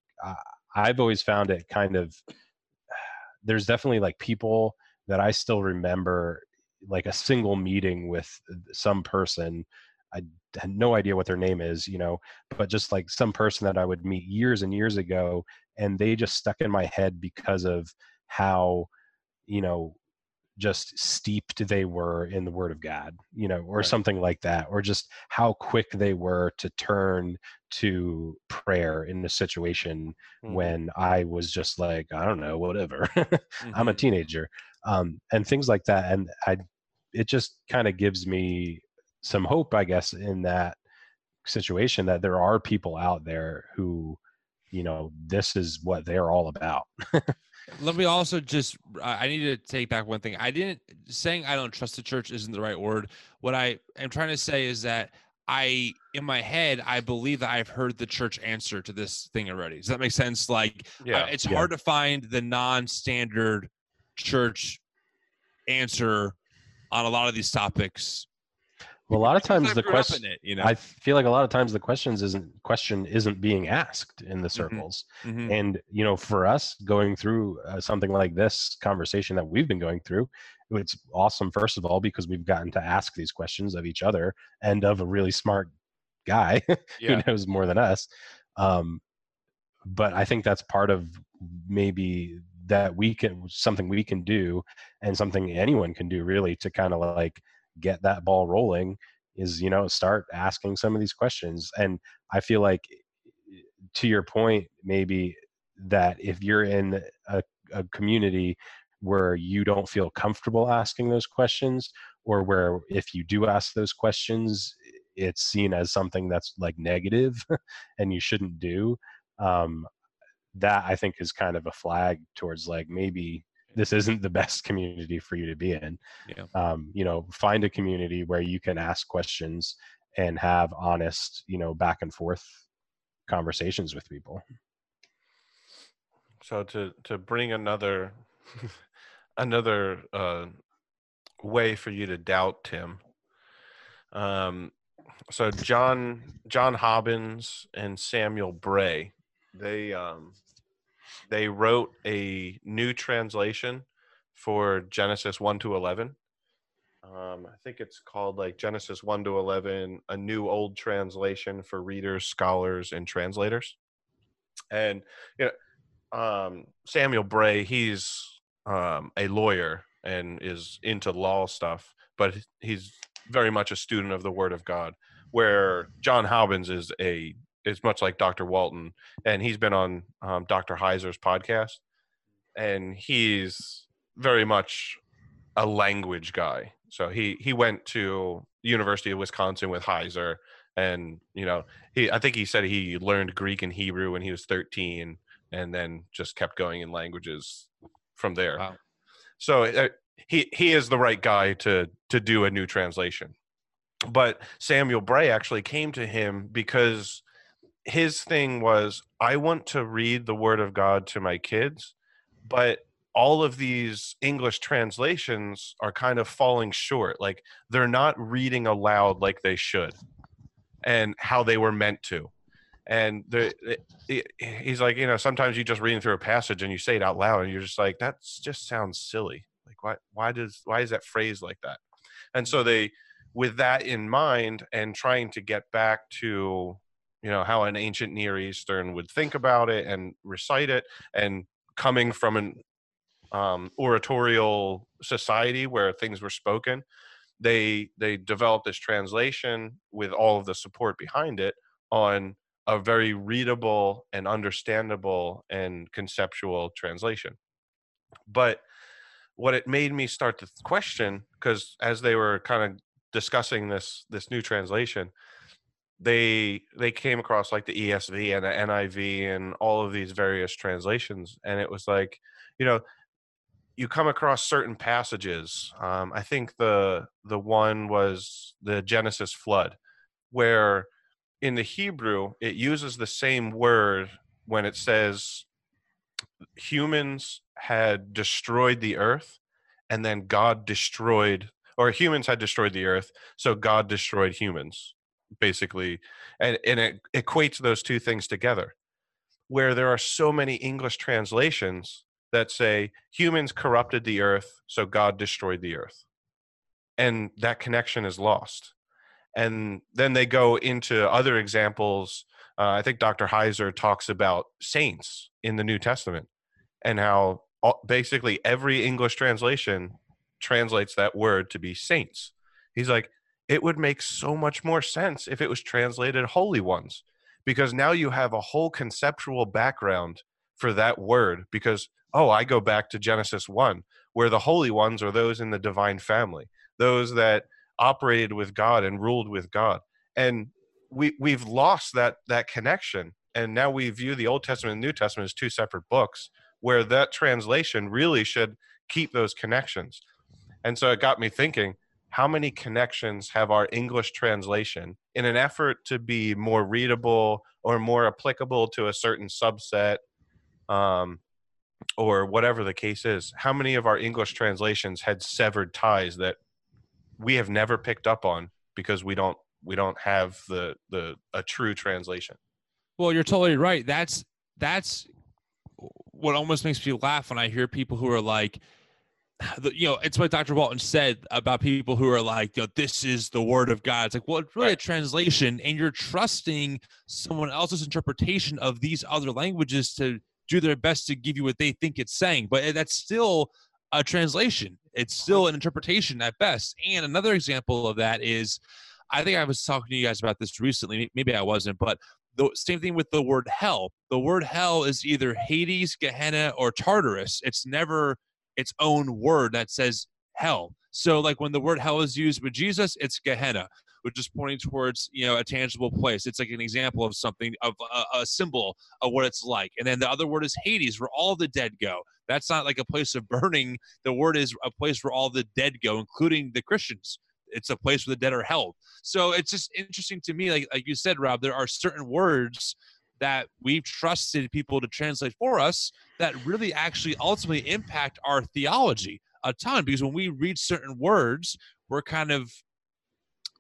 S3: i've always found it kind of *sighs* there's definitely like people that i still remember like a single meeting with some person. I had no idea what their name is you know but just like some person that i would meet years and years ago and they just stuck in my head because of how you know just steeped they were in the word of god you know or right. something like that or just how quick they were to turn to prayer in a situation mm-hmm. when i was just like i don't know whatever mm-hmm. *laughs* i'm a mm-hmm. teenager um, and things like that and i it just kind of gives me some hope i guess in that situation that there are people out there who you know this is what they're all about. *laughs*
S1: Let me also just i need to take back one thing. I didn't saying i don't trust the church isn't the right word. What i am trying to say is that i in my head i believe that i've heard the church answer to this thing already. Does that make sense? Like yeah, uh, it's yeah. hard to find the non-standard church answer on a lot of these topics
S3: well, a lot of times the question, it, you know, I feel like a lot of times the questions isn't question isn't being asked in the mm-hmm. circles, mm-hmm. and you know, for us going through uh, something like this conversation that we've been going through, it's awesome. First of all, because we've gotten to ask these questions of each other and of a really smart guy *laughs* yeah. who knows more than us. Um, but I think that's part of maybe that we can something we can do and something anyone can do really to kind of like get that ball rolling is you know start asking some of these questions and i feel like to your point maybe that if you're in a, a community where you don't feel comfortable asking those questions or where if you do ask those questions it's seen as something that's like negative *laughs* and you shouldn't do um, that i think is kind of a flag towards like maybe this isn't the best community for you to be in. Yeah. Um, you know, find a community where you can ask questions and have honest, you know, back and forth conversations with people.
S2: So to to bring another *laughs* another uh, way for you to doubt Tim. Um, so John John Hobbins and Samuel Bray, they um, they wrote a new translation for Genesis 1 to 11. Um, I think it's called like Genesis 1 to 11, a new old translation for readers, scholars, and translators. And you know, um, Samuel Bray, he's um, a lawyer and is into law stuff, but he's very much a student of the Word of God. Where John Hobbins is a is much like Dr. Walton, and he's been on um, Dr. Heiser's podcast, and he's very much a language guy. So he he went to University of Wisconsin with Heiser, and you know he I think he said he learned Greek and Hebrew when he was 13, and then just kept going in languages from there. Wow. So uh, he he is the right guy to to do a new translation. But Samuel Bray actually came to him because his thing was I want to read the word of God to my kids, but all of these English translations are kind of falling short. Like they're not reading aloud like they should and how they were meant to. And the, it, he's like, you know, sometimes you just reading through a passage and you say it out loud and you're just like, that just sounds silly. Like, why, why does, why is that phrase like that? And so they, with that in mind and trying to get back to, you know, how an ancient Near Eastern would think about it and recite it and coming from an um, oratorial society where things were spoken, they they developed this translation with all of the support behind it on a very readable and understandable and conceptual translation. But what it made me start to question, because as they were kind of discussing this this new translation, they they came across like the ESV and the NIV and all of these various translations, and it was like, you know, you come across certain passages. Um, I think the the one was the Genesis flood, where in the Hebrew it uses the same word when it says humans had destroyed the earth, and then God destroyed, or humans had destroyed the earth, so God destroyed humans, basically, and and it equates those two things together. Where there are so many English translations that say humans corrupted the earth, so God destroyed the earth. And that connection is lost. And then they go into other examples. Uh, I think Dr. Heiser talks about saints in the New Testament and how all, basically every English translation translates that word to be saints. He's like, it would make so much more sense if it was translated holy ones, because now you have a whole conceptual background for that word because oh, I go back to Genesis 1, where the holy ones are those in the divine family, those that operated with God and ruled with God. And we we've lost that that connection. And now we view the Old Testament and New Testament as two separate books, where that translation really should keep those connections. And so it got me thinking, how many connections have our English translation in an effort to be more readable or more applicable to a certain subset um, or whatever the case is, how many of our English translations had severed ties that we have never picked up on because we don't we don't have the the a true translation.
S1: Well, you're totally right. That's that's what almost makes me laugh when I hear people who are like, you know, it's what Dr. Walton said about people who are like, you know, this is the word of God. It's like, well, it's really right. a translation, and you're trusting someone else's interpretation of these other languages to do their best to give you what they think it's saying. But eh, that's still a translation. It's still an interpretation at best. And another example of that is, I think I was talking to you guys about this recently. Maybe I wasn't, but the same thing with the word hell. The word hell is either Hades, Gehenna, or Tartarus. It's never its own word that says hell. So, like when the word hell is used with Jesus, it's Gehenna which is pointing towards you know a tangible place. It's like an example of something of a, a symbol of what it's like. And then the other word is Hades, where all the dead go. That's not like a place of *laughs* burning. The word is a place where all the dead go, including the Christians it's a place where the dead are held. So it's just interesting to me, like like you said, Rob, there are certain words that we've trusted people to translate for us that really actually ultimately impact our theology a ton. Because when we read certain words, we're kind of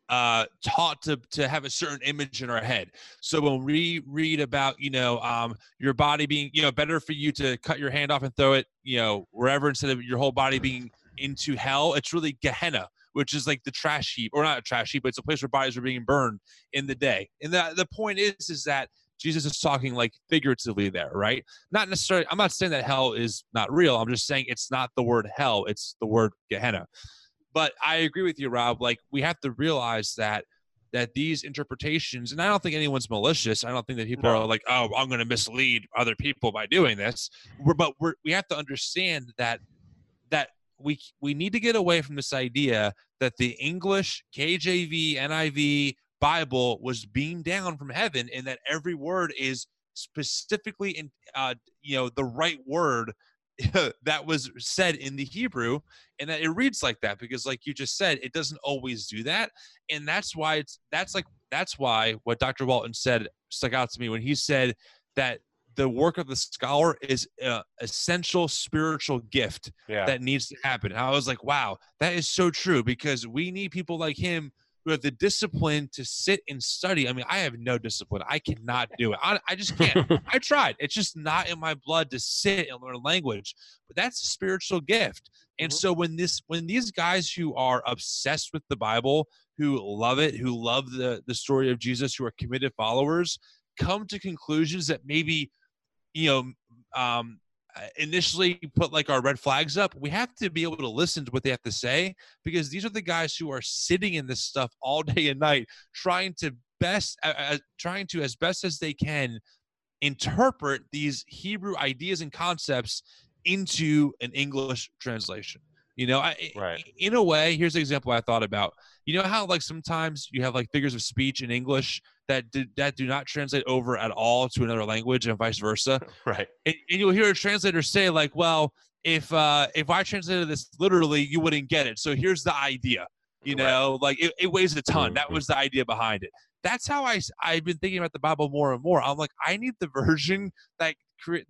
S1: uh, taught to to have a certain image in our head. So when we read about you know um, your body being you know better for you to cut your hand off and throw it you know wherever instead of your whole body being into hell, it's really Gehenna, which is like the trash heap or not a trash heap, but it's a place where bodies are being burned in the day. And the the point is is that Jesus is talking like figuratively there, right? Not necessarily. I'm not saying that hell is not real. I'm just saying it's not the word hell; it's the word Gehenna. But I agree with you, Rob. Like we have to realize that that these interpretations, and I don't think anyone's malicious. I don't think that people no. are like, oh, I'm going to mislead other people by doing this. We're, but we're, we have to understand that that we we need to get away from this idea that the English KJV, NIV, Bible was beamed down from heaven, and that every word is specifically in uh, you know the right word *laughs* that was said in the Hebrew and that it reads like that because like you just said it doesn't always do that and that's why it's that's like that's why what Dr. Walton said stuck out to me when he said that the work of the scholar is an essential spiritual gift
S2: Yeah.
S1: that needs to happen. And I was like, wow, that is so true because we need people like him who have the discipline to sit and study. I mean, I have no discipline. I cannot do it. I, I just can't. *laughs* I tried. It's just not in my blood to sit and learn a language. But that's a spiritual gift. And
S2: Mhm.
S1: so when this when these guys who are obsessed with the Bible, who love it, who love the the story of Jesus, who are committed followers, come to conclusions that maybe you know um initially put like our red flags up we have to be able to listen to what they have to say because these are the guys who are sitting in this stuff all *laughs* day and night trying to best uh, uh, trying to as best as they can interpret these hebrew ideas and concepts into an english translation you know I,
S2: Right.
S1: in a way here's an example i thought about you know how like sometimes you have like figures of speech in english that do, that do not translate over at all to another language and vice versa *laughs*
S2: Right.
S1: and, and you'll hear a translator say like well if uh if i translated this literally you wouldn't get it so here's the idea you
S2: Right.
S1: know like it, it weighs a ton that
S3: Mhm.
S1: was the idea behind it that's how I I've been thinking about the bible more and more i'm like i need the *laughs* version that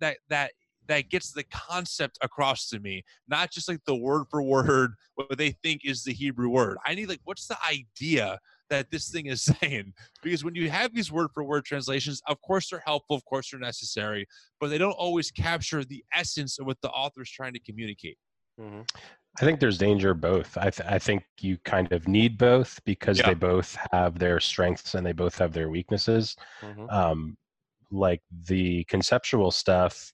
S1: that that that gets the concept across to me not just like the word for word *laughs* what they think is the hebrew word i need like what's the idea that this thing is *laughs* saying because when you have these word for word translations of course they're helpful of course they're necessary but they don't always capture the essence of what the author's trying to communicate
S2: hmm
S3: I think there's danger both. I, th- I think you kind of need both because
S1: Yeah.
S3: they both have their strengths and they both have their weaknesses.
S2: hmm
S3: Um, like the conceptual stuff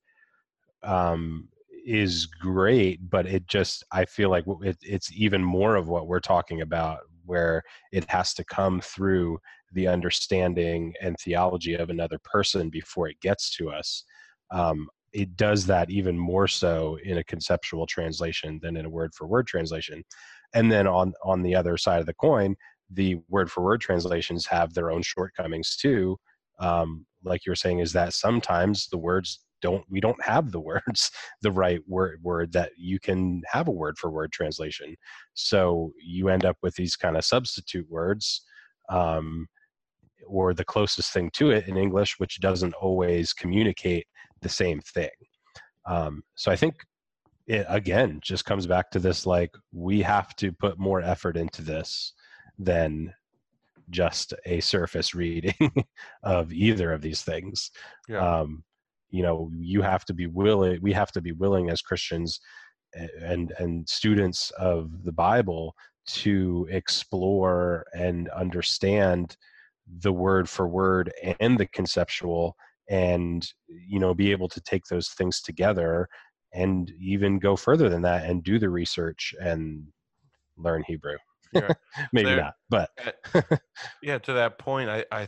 S3: um, is great, but it just I feel like it, it's even more of what we're talking about, where it has to come through the understanding and theology of another person before it gets to us. Um, it does that even more so in a conceptual translation than in a word for word translation. And then on on the other side of the coin, the word for word translations have their own shortcomings too. Um, like you were saying, is that sometimes the words don't we don't have the words *laughs* the right word word that you can have a word for word translation. So you end up with these kind of substitute words. Um, or the closest thing to it in English, which doesn't always communicate the same thing. Um, so I think it again just comes back to this like we have to put more effort into this than just a surface *laughs* reading of either of these things.
S2: Yeah.
S3: Um, you know, you have to be willing. We have to be willing as Christians and and students of the Bible to explore and understand the word for word and the conceptual and you know be able to take those things together and even go further than that and do the research and learn hebrew
S2: Yeah. *laughs*
S3: maybe
S2: There-
S3: not but *laughs*
S2: yeah to that point I, I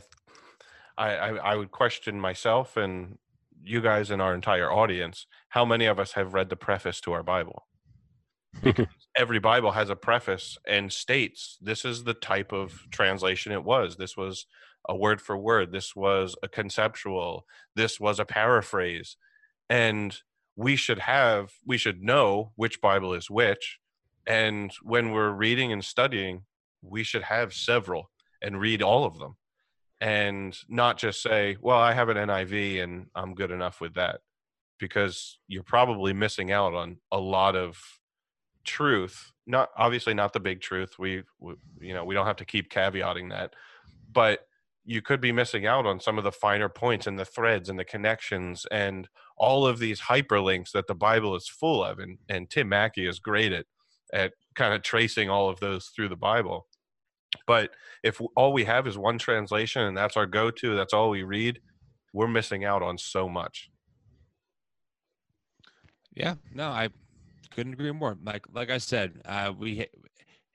S2: i i i would question myself and you guys and our entire audience how many of us have read the preface to our bible? *laughs* Every bible has a preface and states this is the type of translation it was. This was a word for word. This was a conceptual. This was a paraphrase. And we should have we should know which bible is which. And when we're reading and studying we should have several and read all of them and not just say well i have an niv and i'm good enough with that because you're probably missing out on a lot of truth not obviously not the big truth we, we you know we don't have to keep caveating that but you could be missing out on some of the finer points and the threads and the connections and all of these hyperlinks that the bible is full of and and tim mackie is great at at kind of tracing all of those through the bible but if all we have is one translation and that's our go-to that's all we read we're missing out on so much
S1: Yeah, no, I couldn't agree more. Like like I said, uh, we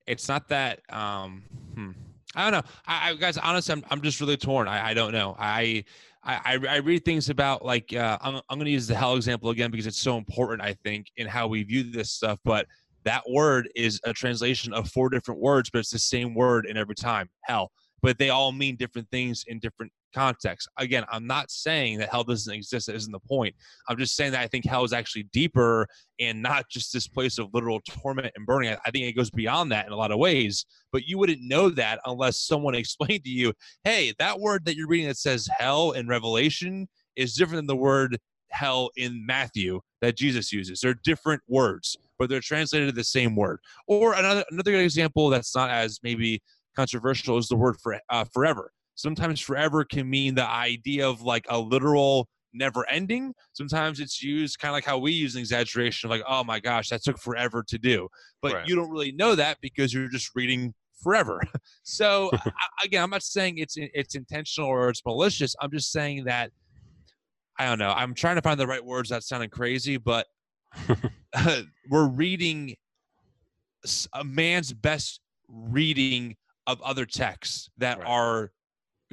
S1: it's not that um hmm, I don't know. I, I guys honestly I'm I'm just really torn. I, I don't know. I I I I read things about like uh, I'm I'm going to use the hell example again because it's so important I think in how we view this stuff, but that word is a translation of four different words, but it's the same word in every time. Hell, but they all mean different things in different contexts. Again, I'm not saying that hell doesn't exist. That isn't the point. I'm just saying that I think hell is actually deeper and not *laughs* just this place of literal torment and burning. I, I think it goes beyond that in a lot of ways. But you wouldn't know that unless someone *laughs* explained to you, hey, that word that you're reading that says hell in Revelation is different than the word hell in Matthew that Jesus uses. They're different words, but they're translated to the same word. Or another another good example that's not as maybe controversial is the word for uh, forever. Sometimes forever can mean the idea of like a literal never ending. Sometimes it's used kind of like how we use an exaggeration of like, oh my gosh, that took forever to do. But
S2: Right.
S1: you don't really know that because you're just reading forever. *laughs* so *laughs* again, I'm not saying it's it's intentional or it's malicious. I'm just saying that I don't know. I'm trying to find the right words that sounding crazy, but *laughs* we're reading a man's best reading of other texts that
S2: Right.
S1: are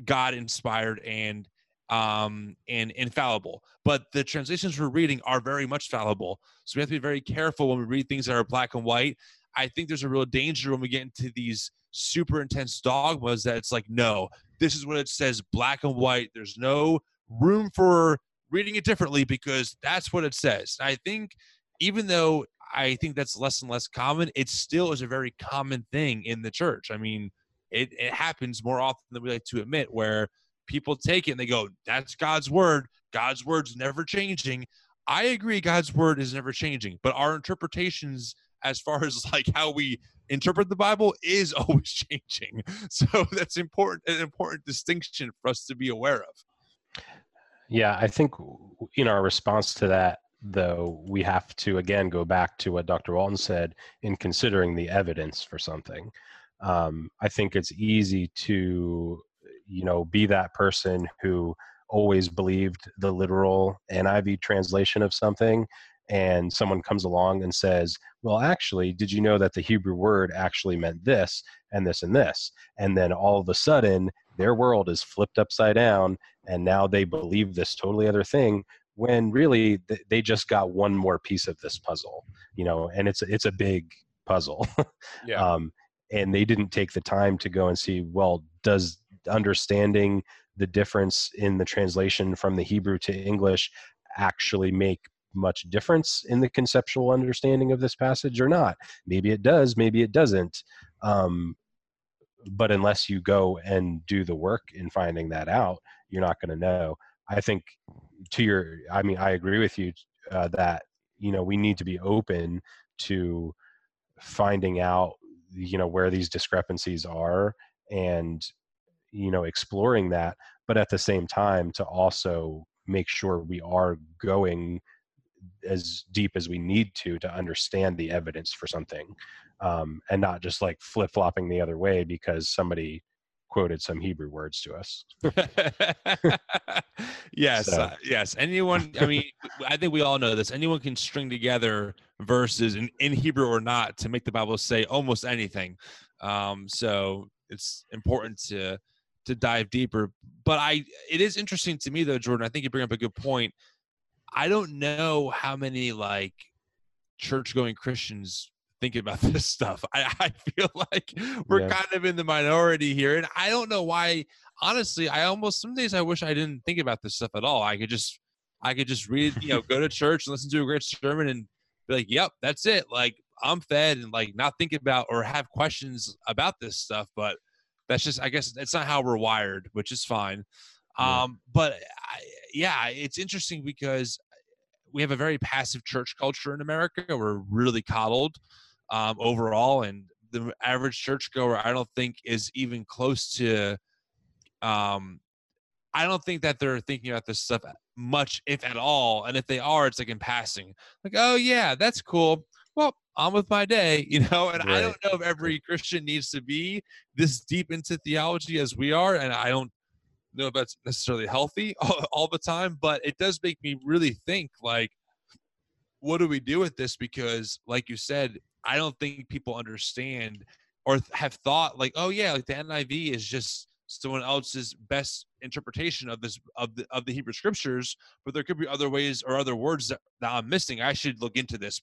S1: God inspired and um and infallible. But the translations we're reading are very much fallible. So we have to be very careful when we read things that are black and white. I think there's a real danger when we get into these super intense dogmas that it's like no this is what it says black and white. There's no room for reading it differently because that's what it says. I think even though i think that's less and less common it still is a very common thing in the church. I mean it, it happens more often than we like to admit where people take it and they go that's god's word. God's word's never changing. I agree god's word is never changing but our interpretations as far as *laughs* like how we interpret the bible is *laughs* always changing. So *laughs* that's important an important distinction for us to be aware of
S3: Yeah, I think in our response to that, though, we have to again go back to what Dr. Walton said in considering the evidence for something. Um, I think it's easy to, you know, be that person who always believed the literal NIV translation of something, and someone comes along and says, "Well, actually, did you know that the Hebrew word actually meant this and this and this?" And then all of a sudden, their world is flipped upside down and now they believe this totally other thing when really th- they just got one more piece of this puzzle you know and it's it's a big puzzle. *laughs*
S2: Yeah.
S3: um, and they didn't take the time to go and see well does understanding the difference in the translation from the hebrew to english actually make much difference in the conceptual understanding of this passage or not? Maybe it does maybe it doesn't. Um, but unless you go and do the work in finding that out you're not going to know. I think to your i mean i agree with you uh, that you know we need to be open to finding out you know where these discrepancies are and you know exploring that but at the same time to also make sure we are going as deep as we need to to understand the evidence for something um, and not just like flip-flopping the other way because somebody quoted some hebrew words to us *laughs*
S1: yes,
S3: So-
S1: uh, yes. Anyone, I mean, *laughs* I think we all know this. Anyone can string together verses in, in Hebrew or not to make the Bible say almost anything. Um, so it's important to to dive deeper. But I, it is interesting to me though, Jordan. I think you bring up a good point. I don't know how many like church going Christians think about *laughs* this stuff. I, I feel *laughs* like we're
S3: Yeah.
S1: kind of in the minority here, and I don't know why honestly, I almost some days I wish I didn't think about this stuff at all. I could just I could just read, you know, *laughs* go to church and listen to a great sermon and be like, "Yep, that's it." Like I'm fed and like not think about or have questions about this stuff, but that's just I guess it's not how we're wired, which is fine.
S3: Yeah.
S1: Um but I, yeah, it's interesting because we have a very passive church culture in America. We're really coddled um, overall, and the average churchgoer, I don't think, is even close to. Um, I don't think that they're thinking about this stuff much, if at all. And if they are, it's like in passing, like, "Oh yeah, that's cool." Well, on with my day, *laughs* you know. And I don't know if every Christian needs to be this deep into theology as we are, and I don't know if that's necessarily healthy *laughs* all, all the time, but it does make me really think like, what do we do with this? Because, like you said, I don't think people understand or th- have thought like, oh yeah, like the NIV is just someone else's best interpretation of this of the of the Hebrew scriptures, but there could be other ways or other words that, that I'm missing. I should look into this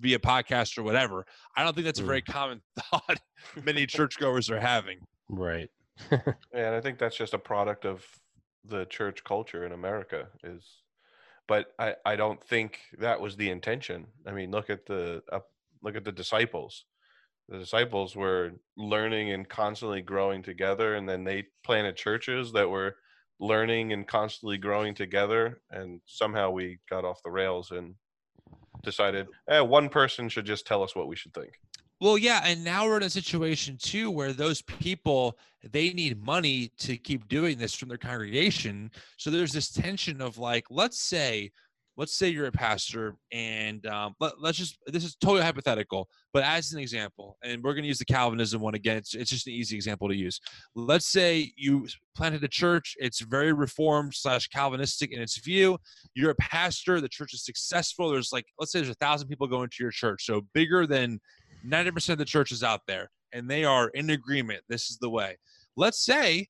S1: via podcast or whatever. I don't think that's a
S3: Mm.
S1: very common *laughs* thought many churchgoers are having.
S3: right *laughs*
S2: Yeah, and I think that's just a product of the church culture in America is but I, I don't think that was the intention. I mean, look at the uh, look at the disciples. The disciples were learning and constantly growing together and then they planted churches that were learning and constantly growing together, and somehow we got off the rails and decided, eh, one person should just tell us what we should think.
S1: Well, yeah, and now we're in a situation too where those people they need money to keep doing this from their congregation. So there's this tension of like, let's say, let's say you're a pastor, and um, let, us just this is totally hypothetical, but as an example, and we're going to use the Calvinism one again. It's, it's just an easy example to use. Let's say you planted a church. It's very reformed slash Calvinistic in its view. You're a pastor. The church is successful. There's like, let's say there's a thousand people going to your church, so bigger than 90% of the churches out there, and they are in agreement. This is the way. Let's say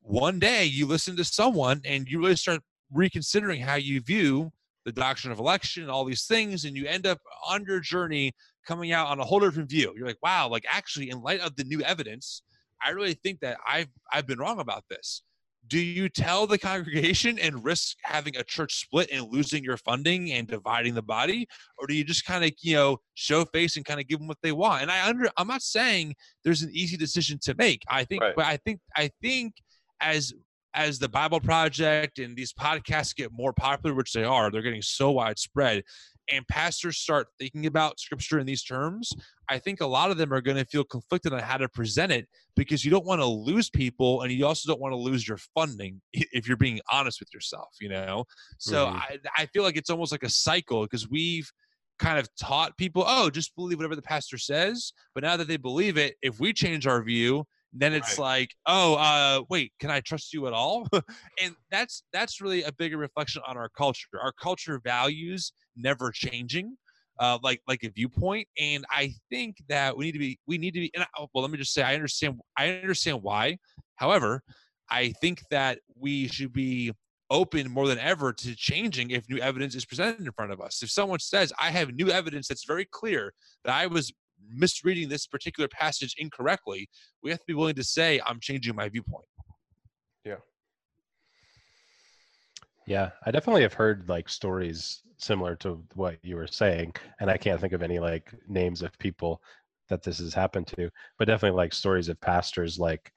S1: one day you listen to someone and you really start reconsidering how you view the doctrine of election and all these things, and you end up on your journey coming out on a whole different view. You're like, wow, like actually, in light of the new evidence, I really think that I've I've been wrong about this do you tell the *laughs* congregation and risk having a church split and losing your funding and dividing the body or do you just kind of you know show face and kind of give them what they want and i under i'm not saying there's an easy decision to make i think right. but i think i think as as the bible project and these podcasts get more popular which they are they're getting so widespread and pastors start thinking about scripture in these terms, I think a lot of them are going to feel conflicted on how to present it because you don't want to lose people and you also don't want to lose your funding *laughs* if you're being honest with yourself, you know? So mm-hmm. I, I feel like it's almost like a cycle because we've kind of taught people, oh, just believe whatever the pastor says. But now that they believe it, if we change our view, then it's right. like oh uh wait can i trust you at all *laughs* and that's that's really a bigger reflection on our culture our culture values never changing uh like like a viewpoint and i think that we need to be we need to be and I, well let me just say i understand i understand why however i think that we should be open more than ever to changing if new evidence is presented in front of us. If someone says, I have new evidence that's very clear that I was misreading this particular passage incorrectly, we have to be willing to say, I'm changing my viewpoint.
S2: Yeah.
S3: Yeah, I definitely have heard like stories similar to what you were saying, and I can't think of any like names of people that this has happened to, but definitely like stories of pastors like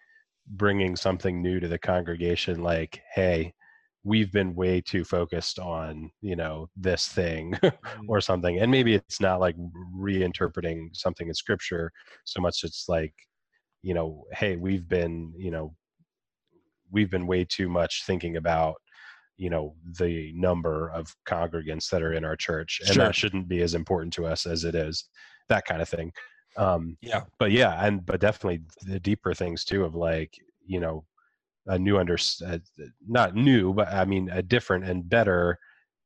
S3: bringing something new to the congregation, like, hey, we've been way too focused on you know this thing *laughs* mm-hmm. or something and maybe it's not like reinterpreting something in scripture so much it's like you know hey we've been you know we've been way too much thinking about you know the number of congregants that are in our church and sure. that shouldn't be as important to us as it is that kind of thing um
S1: yeah
S3: but yeah and but definitely the deeper things too of like you know a new under uh, not new but i mean a different and better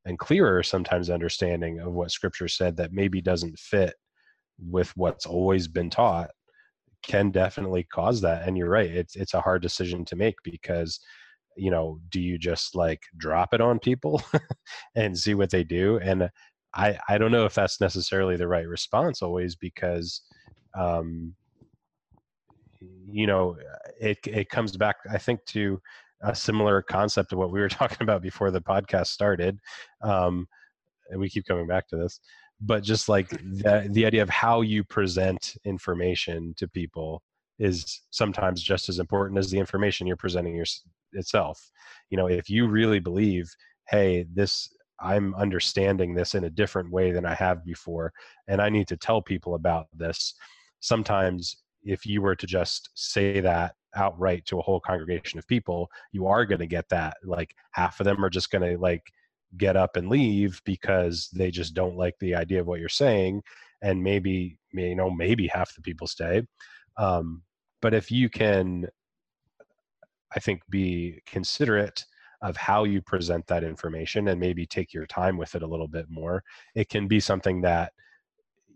S3: and clearer sometimes understanding of what scripture said that maybe doesn't fit with what's always been taught can definitely cause that. And you're right it's it's a hard decision to make because you know do you just like drop it on people *laughs* and see what they do? And i i don't know if that's necessarily the right response always because um you know, it it comes back, I think, to a similar concept of what we were *laughs* talking about before the podcast started. Um, and we keep coming back to this, but just like the the idea of how you present information to people is sometimes just as important as the information you're presenting your, itself. You know, if you really believe, hey, this I'm understanding this in a different way than I have before, and I need to tell people about this. Sometimes if you were to just say that outright to a whole congregation of people, you are going to get that. Like half of them are just going to like get up and leave because they just don't like the idea of what you're saying, and maybe you know maybe half the people stay. Um, but if you can, I think, be considerate of how you present that information and maybe take your time with it a little bit more, it can be something that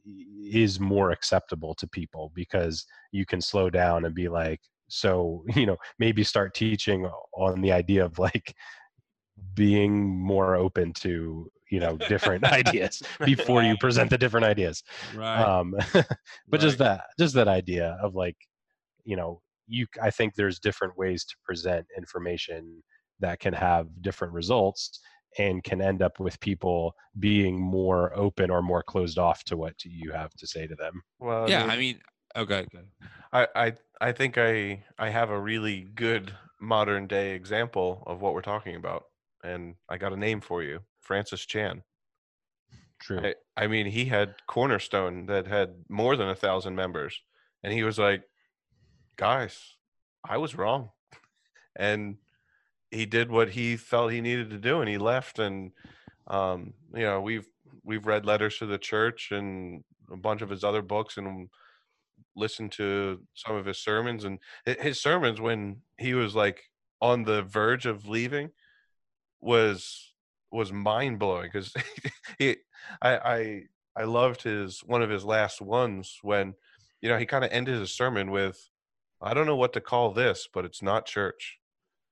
S3: is more acceptable to people because you can slow down and be like so *laughs* you know maybe start teaching on the idea of like being more open to you know different *laughs* ideas *laughs* before you present the different ideas.
S1: Right.
S3: Um but right. just that just that idea of like you know you i think there's different ways to present information that can have different results and can end up with people being more open or more closed off to what you have to say to them.
S1: Well, yeah, I mean, okay,
S2: I, I, I think I, I have a really good modern day example of what we're talking about. And I got a name for you Francis Chan.
S3: True.
S2: I, I mean, he had Cornerstone that had more than a thousand members. And he was like, guys, I was wrong. And he did what he felt he needed to do and he left. And, um, you know, we've, we've read letters to the church and a bunch of his other books and listened to some of his sermons and his sermons when he was like on the verge of leaving was was mind blowing because *laughs* he I, I I loved his one of his last ones when you know he kind of ended his sermon with I don't know what to call this but it's not church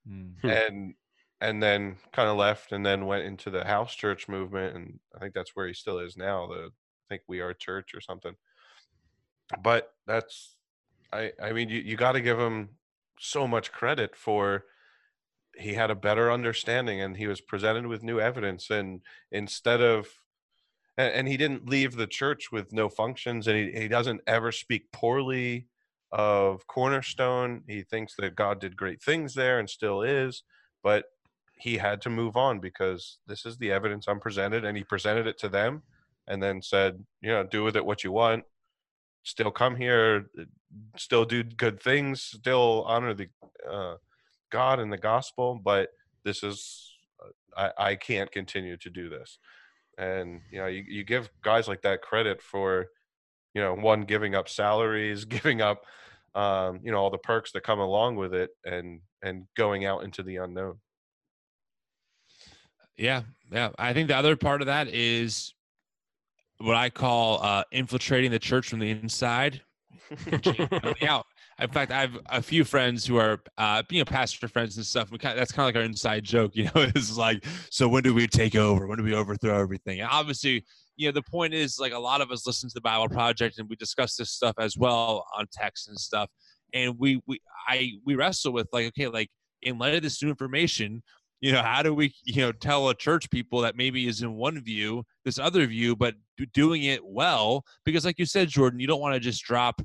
S1: Mm.
S2: and and then kind of left and then went into the house church movement and I think that's where he still is now the I think we are church or something but that's I I mean you, you got to give him so much credit for he had a better understanding and he was presented with new evidence and instead of and, and he didn't leave the church with no functions and he, he doesn't ever speak poorly of cornerstone he thinks that god did great things there and still is but he had to move on because this is the evidence i'm presented and he presented it to them and then said you know do with it what you want still come here still do good things still honor the uh, God and the gospel, but this is uh, I, I can't continue to do this. And you know, you, you give guys like that credit for, you know, one giving up salaries, *laughs* giving up um, you know, all the perks that come along with it and and going out into the unknown.
S1: Yeah, yeah. I think the other part of that is what I call uh, infiltrating the church from the inside. *laughs* out. In fact, I have a few friends who are, uh, you know, pastor friends and stuff. We kind of, that's kind of like our inside joke, *laughs* you know. It's like, so when do we take over? When do we overthrow everything? And obviously, you know, the point is like a lot of us listen to the Bible Project and we discuss this stuff as well on text and stuff. And we, we, I, we wrestle with like, okay, like in light of this new information, you know, how do we, you know, tell a church people that maybe is in one view, this other view, but doing it well? Because, like you said, Jordan, you don't want to just drop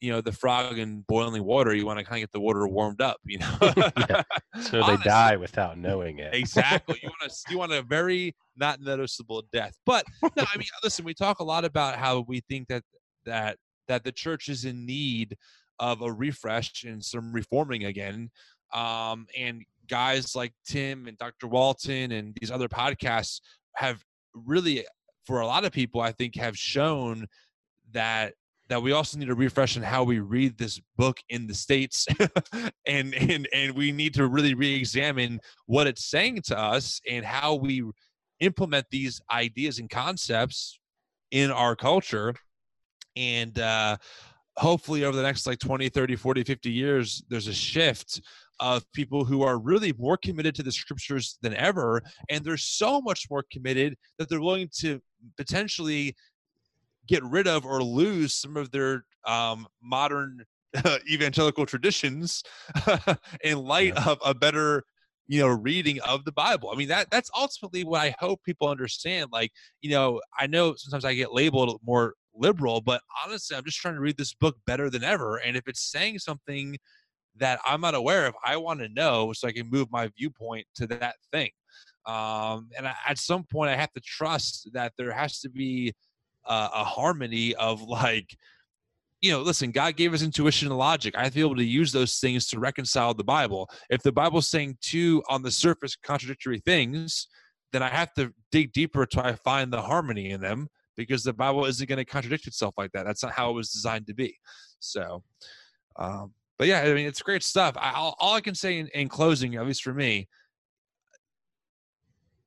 S1: you know the frog in boiling water you want to kind of get the water warmed up you know? *laughs*
S3: Yeah. *laughs* so they die without knowing it.
S1: Exactly you want to *laughs* you want a very not noticeable death. But no i mean listen we talk a lot about how we think that that that the church is in need of a refresh and some reforming again. Um and guys like tim and dr walton and these other podcasts have really for a lot of people i think have shown that that we also need to refresh in how we read this book in the states. *laughs* And and and we need to really re-examine what it's saying to us and how we implement these ideas and concepts in our culture. And uh hopefully over the next like 20 30 40 50 years there's a shift of people who are really more committed to the scriptures than ever. And they're so much more committed that they're willing to potentially get rid of or lose some of their um, modern uh, *laughs* evangelical traditions *laughs* in light yeah. of a better you know reading of the bible i mean that that's ultimately what i hope people understand like you know i know sometimes i get labeled more liberal but honestly i'm just trying to read this book better than ever and if it's saying something that i'm not aware of i want to know so i can move my viewpoint to that thing um, and I, at some point i have to trust that there has to be uh, a harmony of like you know, listen, God gave us intuition and logic. I have to be able to use those things to reconcile the Bible. If the Bible's saying two on the surface contradictory things, then I have to dig deeper to I find the harmony in them because the Bible isn't going to contradict itself like that. That's not how it was designed to be. So, um, but yeah, I mean, it's great stuff. I, all, all I can say in, in closing, at least for me,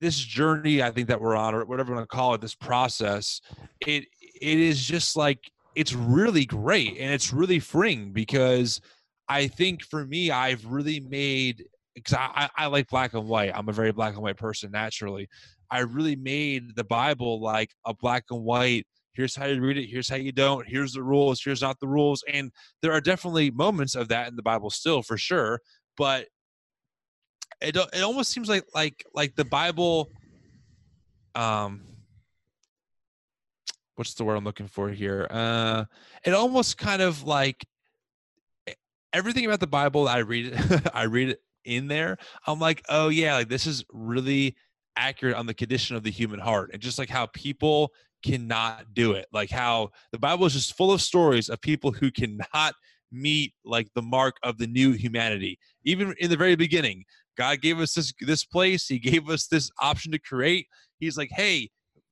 S1: this journey I think that we're on, or whatever you want to call it, this process, it it is just like it's really great and it's really freeing because I think for me, I've really made because I, I like black and white. I'm a very black and white person naturally. I really made the Bible like a black and white. Here's how you read it. Here's how you don't. Here's the rules. Here's not the rules. And there are definitely moments of that in the Bible still, for sure. But it it almost seems like like like the Bible um what's the word I'm looking for here? Uh it almost kind of like everything about the Bible I read it *laughs* I read it in there, I'm like, oh yeah, like this is really accurate on the condition of the human heart and just like how people cannot do it. Like how the Bible is just full of stories of people who cannot meet like the mark of the new humanity. Even in the very beginning, God gave us this this place, he gave us this option to create. He's like, "Hey,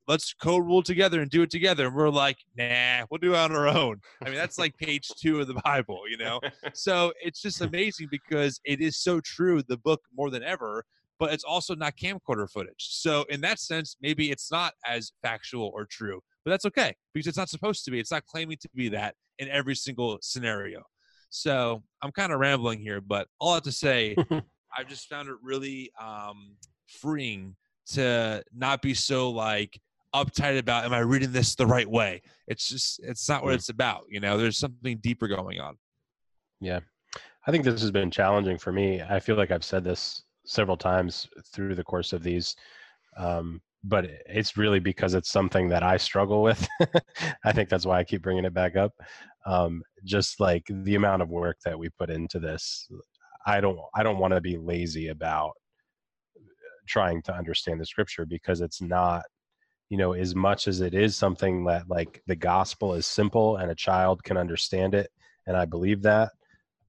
S1: let's co-rule together and do it together." And we're like, "Nah, we'll do it on our own." I mean, that's like page 2 of the Bible, you know. *laughs* So, it's just amazing because it is so true the book more than ever but it's also not camcorder footage. So in that sense, maybe it's not as factual or true, but that's okay because it's not supposed to be. It's not claiming to be that in every single scenario. So I'm kind of rambling here, but all I have to say, *laughs* I've just found it really um, freeing to not be so like uptight about am I reading this the right way? It's just it's not what it's about. You know, there's something deeper going on.
S3: Yeah. I think this has been challenging for me. I feel like I've said this several times through the course of these. Um, but it's really because it's something that I struggle with. *laughs* I think that's why I keep bringing it back up. Um, just like the amount of work that we put into this, I don't I don't want to be lazy about trying to understand the scripture because it's not you know as much as it is something that like the gospel is simple and a child can understand it and i believe that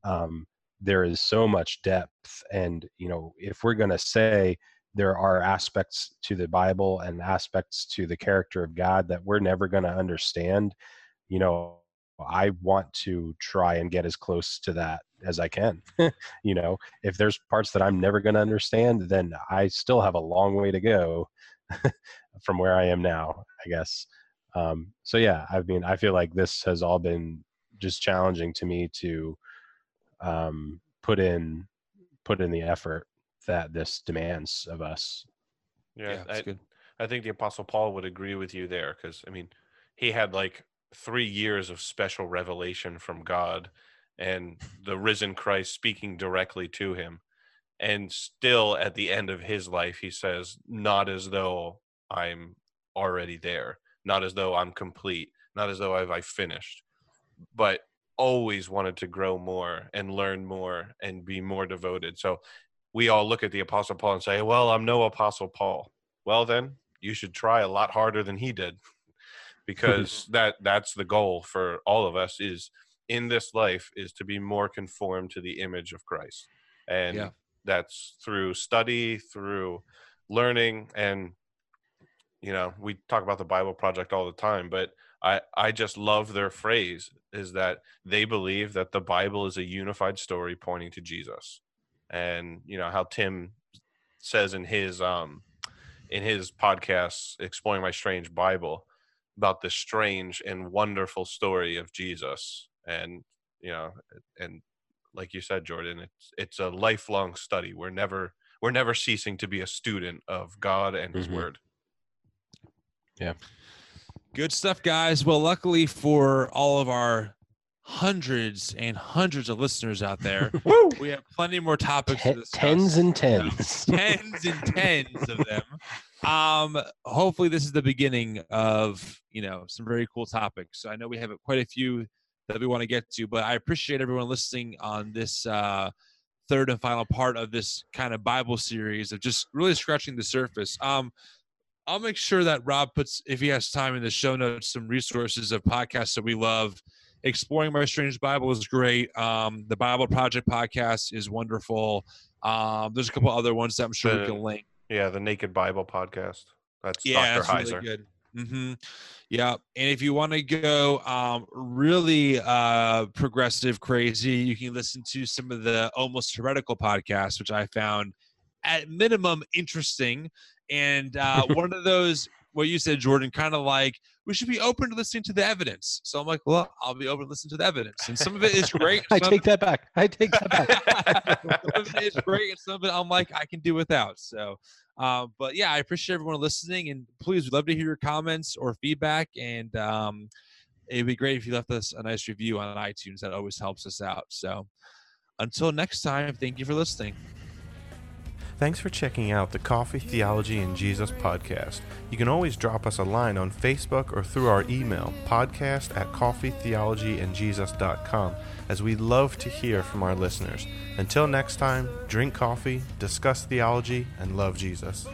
S3: um, there is so much depth and you know if we're going to say there are aspects to the bible and aspects to the character of god that we're never going to understand you know i want to try and get as close to that as i can *laughs* you know? If there's parts that i'm never going to understand then i still have a long way to go *laughs* from where i am now i guess. Um, so yeah i mean i feel like this has all been just challenging to me to um, put in put in the effort that this demands of us.
S2: Yeah, yeah I, I think the Apostle Paul would agree with you there because I mean, he had like three years of special revelation from God and the risen Christ speaking directly to him. And still at the end of his life, he says, Not as though I'm already there, not as though I'm complete, not as though I've I finished, but always wanted to grow more and learn more and be more devoted. So we all look at the Apostle Paul and say, Well, I'm no Apostle Paul. Well, then you should try a lot harder than he did *laughs* because that that's the goal for all of us is in this life is to be more conformed to the image of Christ. And yeah. that's through study, through learning and you know, we talk about the Bible project all the time, but I I just love their phrase is that they believe that the Bible is a unified story pointing to Jesus. And you know how Tim says in his um in his podcast exploring my strange bible about the strange and wonderful story of jesus and you know and like you said jordan it's it's a lifelong study we're never we're never ceasing to be a student of god and his mm-hmm. word
S3: yeah
S1: Good stuff, guys. Well, luckily for all of our hundreds and hundreds of listeners out there, *laughs* we have plenty more topics
S3: T- Tens and tens. *laughs*
S1: tens and tens of them. Um, hopefully this is the beginning of, you know, some very cool topics. So I know we have quite a few that we want to get to, but I appreciate everyone listening on this uh third and final part of this kind of Bible series of just really scratching the surface. Um, I'll make sure that Rob puts, if he has time in the show notes, some resources of podcasts that we love. Exploring My Strange Bible is great. Um, the Bible Project podcast is wonderful. Um, there's a couple other ones that I'm sure the, we can link.
S2: Yeah, the Naked Bible podcast. That's yeah, Dr. That's Heiser. Really good.
S1: Mm-hmm. Yeah, and if you want to go um, really uh, progressive, crazy, you can listen to some of the almost heretical podcasts, which I found at minimum interesting and uh, *laughs* one of those what you said jordan kind of like we should be open to listening to the evidence. So i'm like well i'll be open to listen to the evidence. And some of it is great *laughs*
S3: i take that back i take that
S1: back. *laughs* some of it is great and some of it i'm like i can do without. So uh, but yeah i appreciate everyone listening and please we'd love to hear your comments or feedback and um, it'd be great if you left us a nice review on itunes that always helps us out. So until next time thank you for listening
S2: Thanks for checking out the Coffee Theology and Jesus podcast. You can always drop us a line on Facebook or through our email, podcast at coffeetheologyandjesus.com, as we love to hear from our listeners. Until next time, drink coffee, discuss theology, and love Jesus.